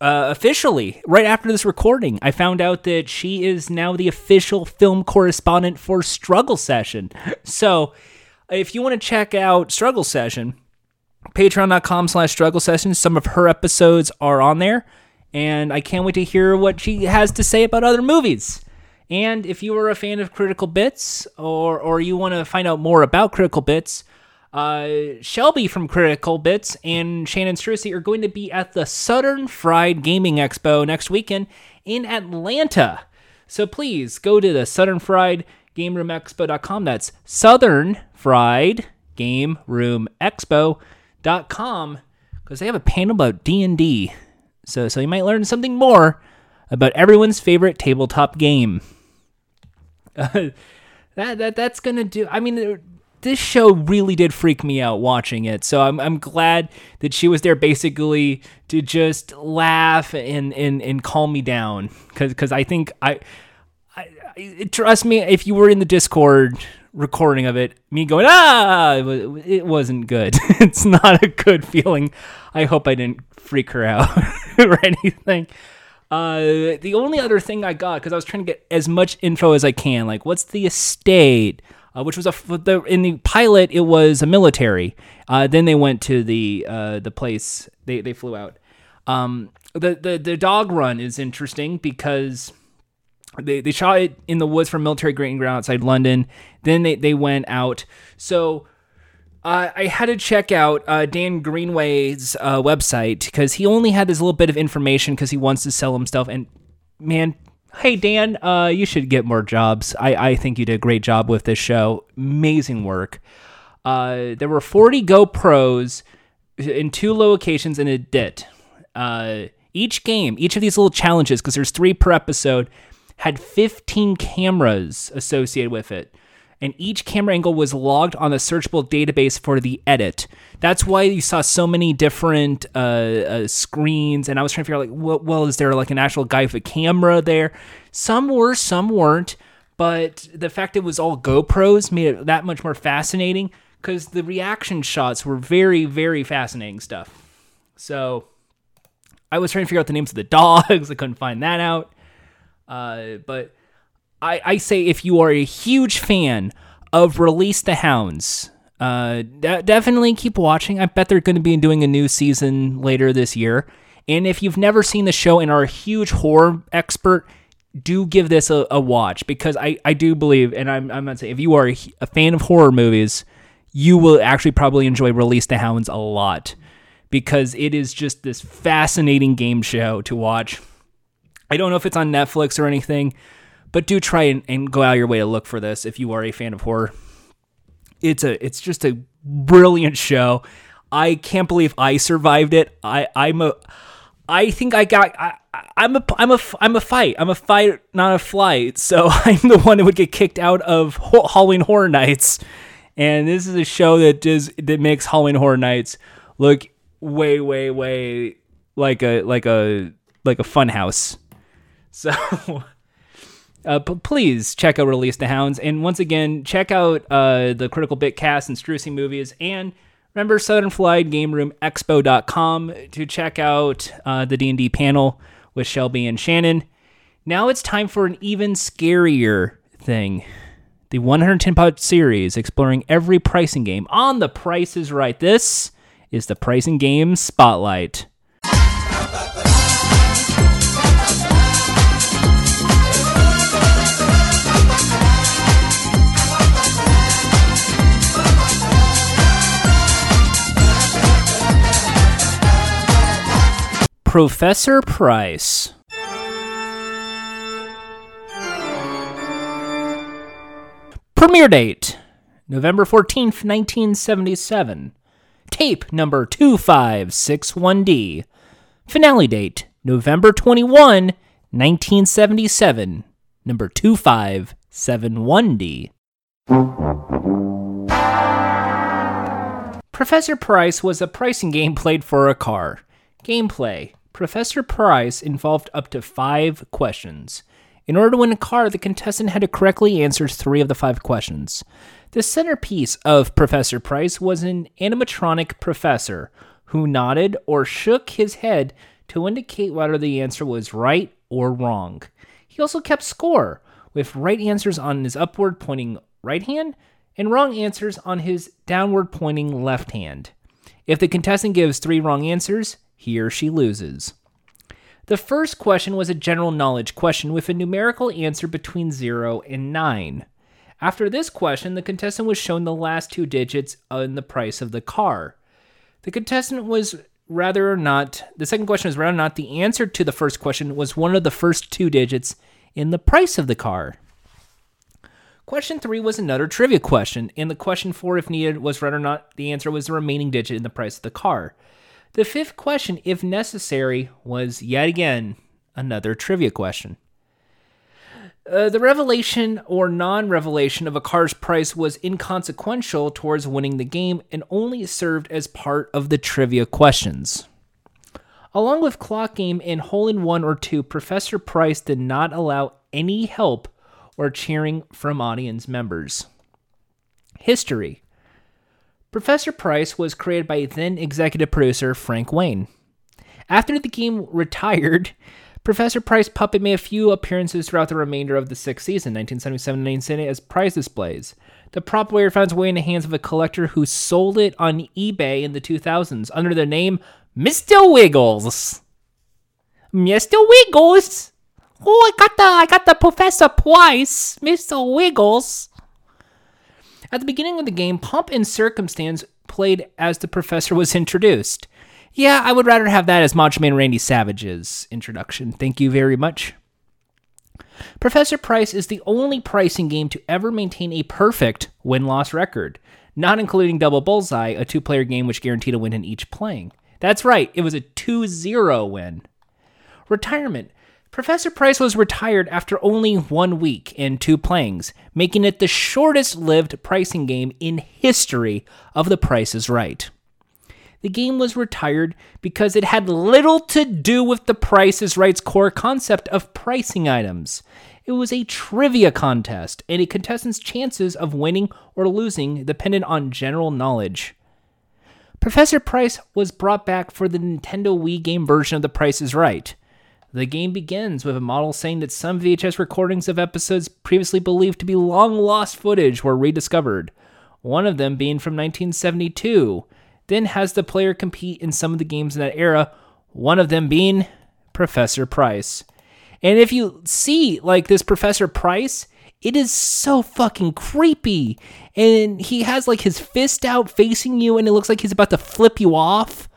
uh, officially, right after this recording, I found out that she is now the official film correspondent for Struggle Session. So, if you want to check out Struggle Session, patreon.com slash struggle session. Some of her episodes are on there, and I can't wait to hear what she has to say about other movies. And if you are a fan of Critical Bits, or or you want to find out more about Critical Bits, uh, Shelby from Critical Bits and Shannon Strucci are going to be at the Southern Fried Gaming Expo next weekend in Atlanta. So please go to the Southern Fried Game Room Expo.com. That's Southern Fried Game Room Expo.com because they have a panel about D&D. So so you might learn something more about everyone's favorite tabletop game. Uh, that that that's gonna do. I mean, this show really did freak me out watching it. So I'm I'm glad that she was there basically to just laugh and and and calm me down because because I think I. I, I- trust me, if you were in the Discord recording of it, me going ah, it, it wasn't good. it's not a good feeling. I hope I didn't freak her out or anything. Uh, the only other thing I got because I was trying to get as much info as I can, like what's the estate, uh, which was a the, in the pilot it was a military. Uh, then they went to the uh, the place they they flew out. Um, the the the dog run is interesting because they, they shot it in the woods from military grading ground outside London. Then they, they went out. So uh, I had to check out uh, Dan Greenway's uh, website because he only had this little bit of information because he wants to sell himself. And man, hey Dan, uh, you should get more jobs. I, I think you did a great job with this show. Amazing work. Uh, there were 40 GoPros in two locations in a dit. Uh, each game, each of these little challenges, because there's three per episode, had 15 cameras associated with it. And each camera angle was logged on a searchable database for the edit. That's why you saw so many different uh, uh, screens. And I was trying to figure out, like, well, well, is there like an actual guy with a camera there? Some were, some weren't. But the fact it was all GoPros made it that much more fascinating because the reaction shots were very, very fascinating stuff. So I was trying to figure out the names of the dogs. I couldn't find that out. Uh, but I, I say if you are a huge fan of Release the Hounds, uh, de- definitely keep watching. I bet they're going to be doing a new season later this year. And if you've never seen the show and are a huge horror expert, do give this a, a watch because I, I do believe, and I'm, I'm not saying if you are a, a fan of horror movies, you will actually probably enjoy Release the Hounds a lot because it is just this fascinating game show to watch. I don't know if it's on Netflix or anything, but do try and, and go out your way to look for this if you are a fan of horror. It's a it's just a brilliant show. I can't believe I survived it. I I'm a I think I got I, I'm a I'm a I'm a fight. I'm a fight, not a flight. So I'm the one that would get kicked out of Halloween Horror Nights. And this is a show that does that makes Halloween Horror Nights look way way way like a like a like a fun house. So uh, p- please check out Release the Hounds. And once again, check out uh, the Critical Bit cast and Strucci movies. And remember Southern Fried Game Room Expo.com to check out uh, the D&D panel with Shelby and Shannon. Now it's time for an even scarier thing. The 110 pod series exploring every pricing game on the Price is Right. This is the Pricing Game Spotlight. Professor Price. Premiere date November 14th, 1977. Tape number 2561D. Finale date November 21, 1977. Number 2571D. Professor Price was a pricing game played for a car. Gameplay Professor Price involved up to five questions. In order to win a car, the contestant had to correctly answer three of the five questions. The centerpiece of Professor Price was an animatronic professor who nodded or shook his head to indicate whether the answer was right or wrong. He also kept score, with right answers on his upward pointing right hand and wrong answers on his downward pointing left hand. If the contestant gives three wrong answers, he or she loses. The first question was a general knowledge question with a numerical answer between 0 and 9. After this question, the contestant was shown the last two digits in the price of the car. The contestant was rather or not, the second question was rather or not the answer to the first question was one of the first two digits in the price of the car. Question three was another trivia question, and the question four, if needed, was rather or not the answer was the remaining digit in the price of the car. The fifth question, if necessary, was yet again another trivia question. Uh, the revelation or non revelation of a car's price was inconsequential towards winning the game and only served as part of the trivia questions. Along with Clock Game and Hole in One or Two, Professor Price did not allow any help or cheering from audience members. History Professor Price was created by then executive producer Frank Wayne. After the game retired, Professor Price Puppet made a few appearances throughout the remainder of the sixth season, 1977 1978, as prize displays. The prop later found its way in the hands of a collector who sold it on eBay in the 2000s under the name Mr. Wiggles. Mr. Wiggles! Oh, I got the I got the Professor Price, Mr. Wiggles. At the beginning of the game, Pomp and Circumstance played as the professor was introduced. Yeah, I would rather have that as Macho Man Randy Savage's introduction. Thank you very much. Professor Price is the only pricing game to ever maintain a perfect win loss record, not including Double Bullseye, a two player game which guaranteed a win in each playing. That's right, it was a 2 0 win. Retirement. Professor Price was retired after only one week and two playings, making it the shortest lived pricing game in history of The Price is Right. The game was retired because it had little to do with The Price is Right's core concept of pricing items. It was a trivia contest, and a contestant's chances of winning or losing depended on general knowledge. Professor Price was brought back for the Nintendo Wii game version of The Price is Right. The game begins with a model saying that some VHS recordings of episodes previously believed to be long lost footage were rediscovered, one of them being from 1972. Then has the player compete in some of the games in that era, one of them being Professor Price. And if you see like this Professor Price, it is so fucking creepy. And he has like his fist out facing you and it looks like he's about to flip you off.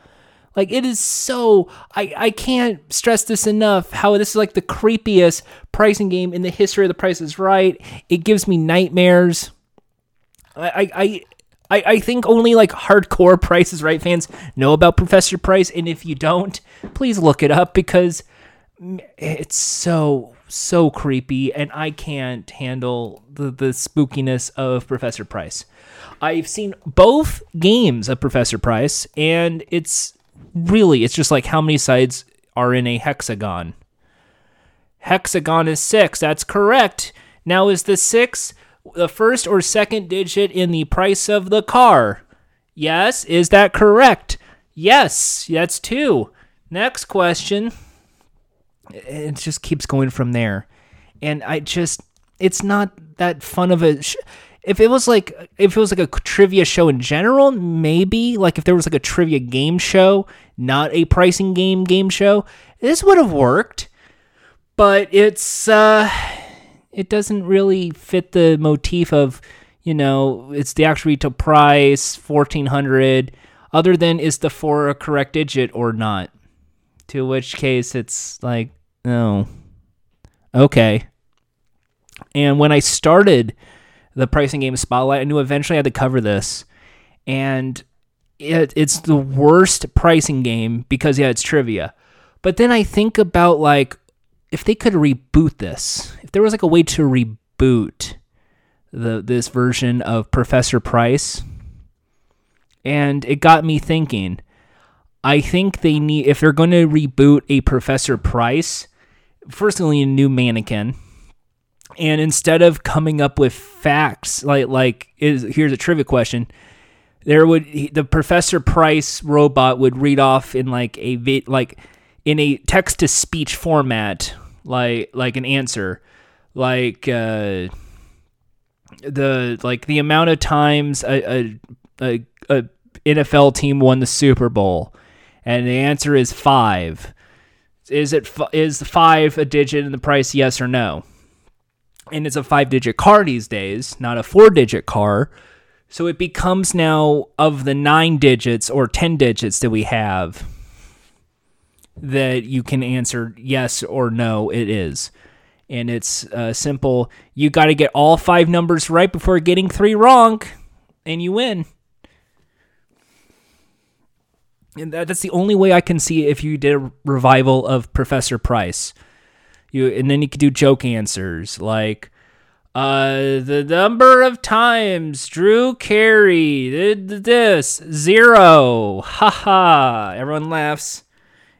Like it is so I I can't stress this enough how this is like the creepiest pricing game in the history of the Price is Right. It gives me nightmares. I I I, I think only like hardcore Price is Right fans know about Professor Price, and if you don't, please look it up because it's so so creepy, and I can't handle the the spookiness of Professor Price. I've seen both games of Professor Price, and it's really, it's just like how many sides are in a hexagon. Hexagon is six. That's correct. Now, is the six the first or second digit in the price of the car? Yes. Is that correct? Yes. That's two. Next question. It just keeps going from there. And I just, it's not that fun of a. Sh- if it was like if it was like a trivia show in general maybe like if there was like a trivia game show not a pricing game game show this would have worked. But it's uh it doesn't really fit the motif of you know it's the actual retail price 1400 other than is the four a correct digit or not? To which case it's like no okay. And when i started the pricing game spotlight. I knew eventually I had to cover this, and it, it's the worst pricing game because yeah, it's trivia. But then I think about like if they could reboot this, if there was like a way to reboot the this version of Professor Price, and it got me thinking. I think they need if they're going to reboot a Professor Price, first they need a new mannequin and instead of coming up with facts like like is here's a trivia question. There would the professor price robot would read off in like a like in a text to speech format like like an answer. Like uh the like the amount of times a, a, a, a NFL team won the Super Bowl. And the answer is 5 is it is 5 a digit in the price yes or no and it's a five digit car these days, not a four digit car. So it becomes now of the nine digits or 10 digits that we have that you can answer yes or no, it is. And it's uh, simple. You got to get all five numbers right before getting three wrong, and you win. And that's the only way I can see if you did a revival of Professor Price. You and then you could do joke answers like uh the number of times Drew Carey did this zero. Haha. Everyone laughs.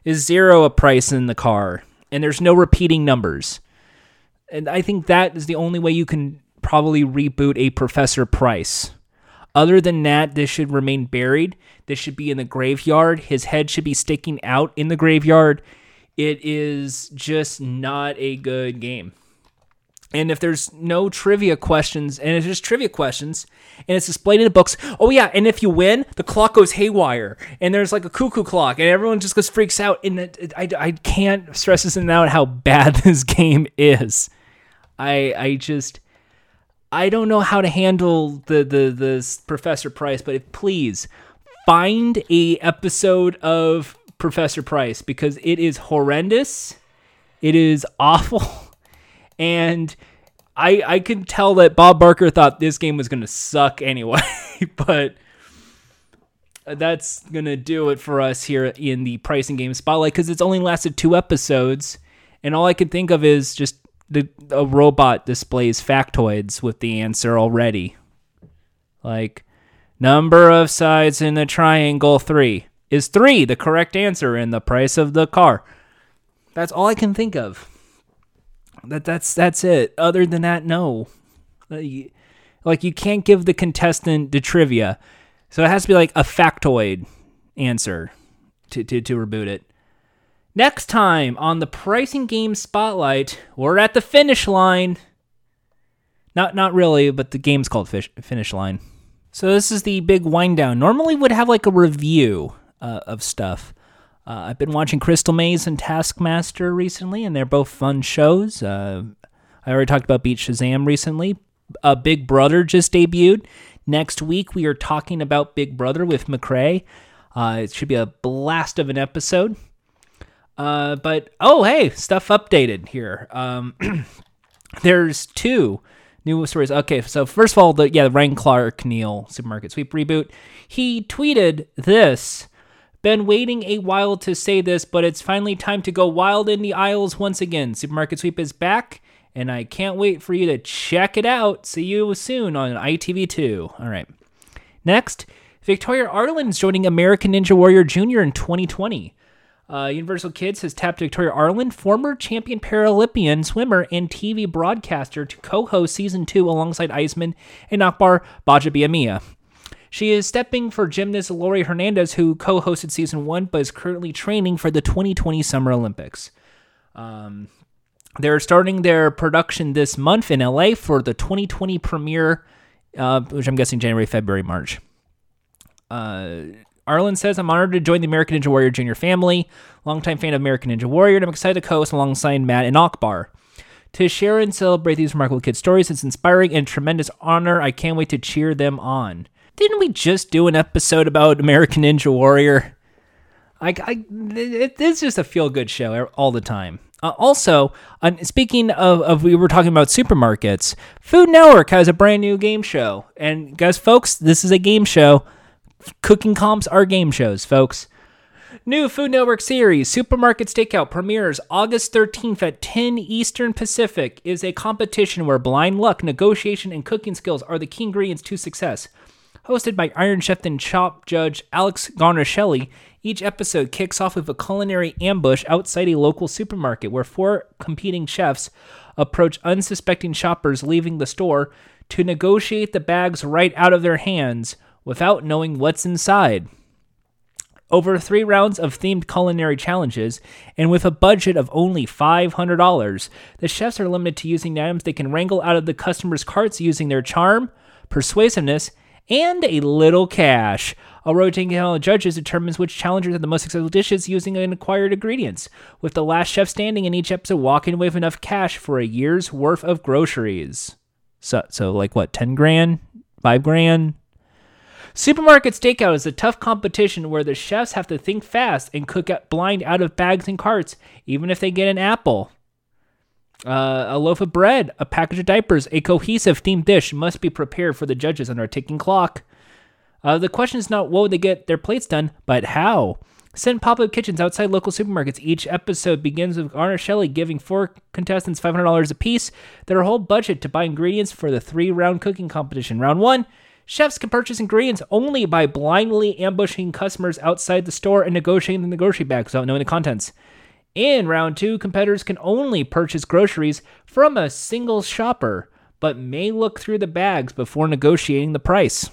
Is zero a price in the car? And there's no repeating numbers. And I think that is the only way you can probably reboot a Professor Price. Other than that, this should remain buried. This should be in the graveyard. His head should be sticking out in the graveyard it is just not a good game. And if there's no trivia questions, and it's just trivia questions, and it's displayed in the books, oh yeah, and if you win, the clock goes haywire, and there's like a cuckoo clock, and everyone just goes freaks out. And it, it, I, I can't stress this enough how bad this game is. I I just I don't know how to handle the the the Professor Price, but please find a episode of Professor Price because it is horrendous. It is awful. And I I can tell that Bob Barker thought this game was going to suck anyway, but that's going to do it for us here in the pricing game spotlight cuz it's only lasted 2 episodes and all I can think of is just the a robot displays factoids with the answer already. Like number of sides in a triangle 3 is 3 the correct answer in the price of the car. That's all I can think of. That that's that's it. Other than that, no. Uh, like you can't give the contestant the trivia, so it has to be like a factoid answer to to, to reboot it. Next time on the pricing game spotlight, we're at the finish line. Not not really, but the game's called fish, Finish Line. So this is the big wind down. Normally would have like a review uh, of stuff. Uh, I've been watching Crystal Maze and Taskmaster recently, and they're both fun shows. Uh, I already talked about Beat Shazam recently. Uh, Big Brother just debuted. Next week, we are talking about Big Brother with McCrae. Uh, it should be a blast of an episode. Uh, but, oh, hey, stuff updated here. Um, there's two new stories. Okay, so first of all, the yeah, the Rylan Clark Neal Supermarket Sweep reboot. He tweeted this been waiting a while to say this, but it's finally time to go wild in the aisles once again. Supermarket Sweep is back, and I can't wait for you to check it out. See you soon on ITV2. All right. Next, Victoria Arlen is joining American Ninja Warrior Jr. in 2020. Uh, Universal Kids has tapped Victoria Arlen, former champion Paralympian swimmer and TV broadcaster, to co host season two alongside Iseman and Akbar Gbajabiamila. She is stepping for gymnast Laurie Hernandez, who co hosted season one but is currently training for the 2020 Summer Olympics. Um, they're starting their production this month in LA for the 2020 premiere, uh, which I'm guessing January, February, March. Uh, Arlen says, I'm honored to join the American Ninja Warrior Junior family. Longtime fan of American Ninja Warrior, and I'm excited to co host alongside Matt and Akbar. To share and celebrate these remarkable kid stories, it's inspiring and tremendous honor. I can't wait to cheer them on didn't we just do an episode about American Ninja Warrior? I, I it, it's just a feel good show all the time. Uh, also, uh, speaking of, of, we were talking about supermarkets, Food Network has a brand new game show. And guys, folks, this is a game show. Cooking comps are game shows, folks. New Food Network series, Supermarket Stakeout, premieres August 13th at 10 Eastern Pacific. Is a competition where blind luck, negotiation, and cooking skills are the key ingredients to success. Hosted by Iron Chef and Chopped Judge Alex Guarnaschelli, each episode kicks off with a culinary ambush outside a local supermarket where four competing chefs approach unsuspecting shoppers leaving the store to negotiate the bags right out of their hands without knowing what's inside. Over three rounds of themed culinary challenges, and with a budget of only $500, the chefs are limited to using items they can wrangle out of the customers' carts using their charm, persuasiveness, and a little cash. A rotating panel of judges determines which challengers have the most successful dishes using an acquired ingredients, with the last chef standing in each episode walking away with enough cash for a year's worth of groceries. So, so like what, 10 grand? 5 grand? Supermarket Stakeout is a tough competition where the chefs have to think fast and cook up blind out of bags and carts, even if they get an apple. Uh, a loaf of bread, a package of diapers, a cohesive themed dish must be prepared for the judges under a ticking clock. Uh, the question is not what would they get their plates done, but how. Send pop-up kitchens outside local supermarkets. Each episode begins with Guarnaschelli giving four contestants $500 apiece, their whole budget to buy ingredients for the three-round cooking competition. Round one, chefs can purchase ingredients only by blindly ambushing customers outside the store and negotiating the grocery bags without knowing the contents. In round two, competitors can only purchase groceries from a single shopper, but may look through the bags before negotiating the price.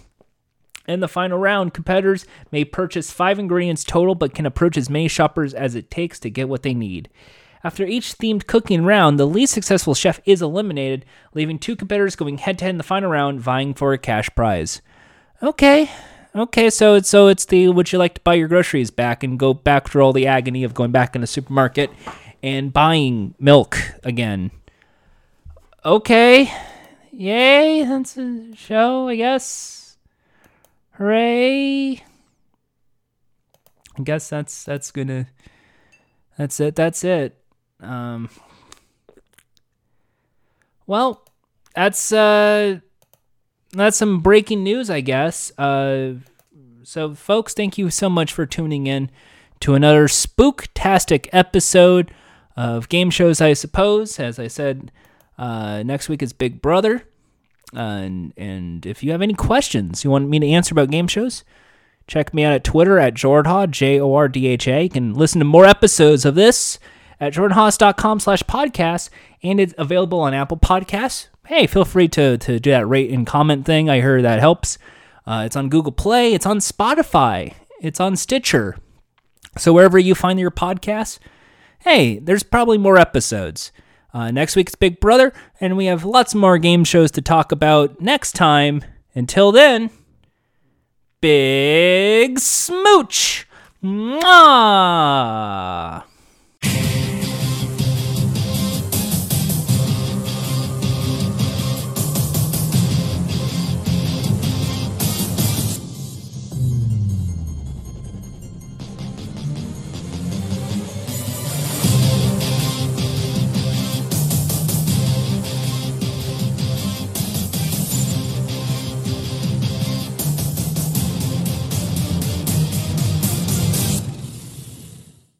In the final round, competitors may purchase five ingredients total, but can approach as many shoppers as it takes to get what they need. After each themed cooking round, the least successful chef is eliminated, leaving two competitors going head to head in the final round, vying for a cash prize. Okay, okay, so it's so it's the would you like to buy your groceries back and go back through all the agony of going back in the supermarket and buying milk again. Okay, yay, that's a show, I guess. Hooray! I guess that's that's gonna that's it. That's it. Um, well, that's uh, that's some breaking news, I guess. Uh, so, folks, thank you so much for tuning in to another spooktastic episode of game shows. I suppose, as I said, uh, next week is Big Brother, uh, and and if you have any questions you want me to answer about game shows. Check me out at Twitter at Jordha, J O R D H A. You can listen to more episodes of this at jordanhaas.com slash podcast, and it's available on Apple Podcasts. Hey, feel free to, to do that rate and comment thing. I heard that helps. Uh, it's on Google Play, it's on Spotify, it's on Stitcher. So wherever you find your podcasts, hey, there's probably more episodes. Uh, next week's Big Brother, and we have lots more game shows to talk about next time. Until then, big smooch. Mwah!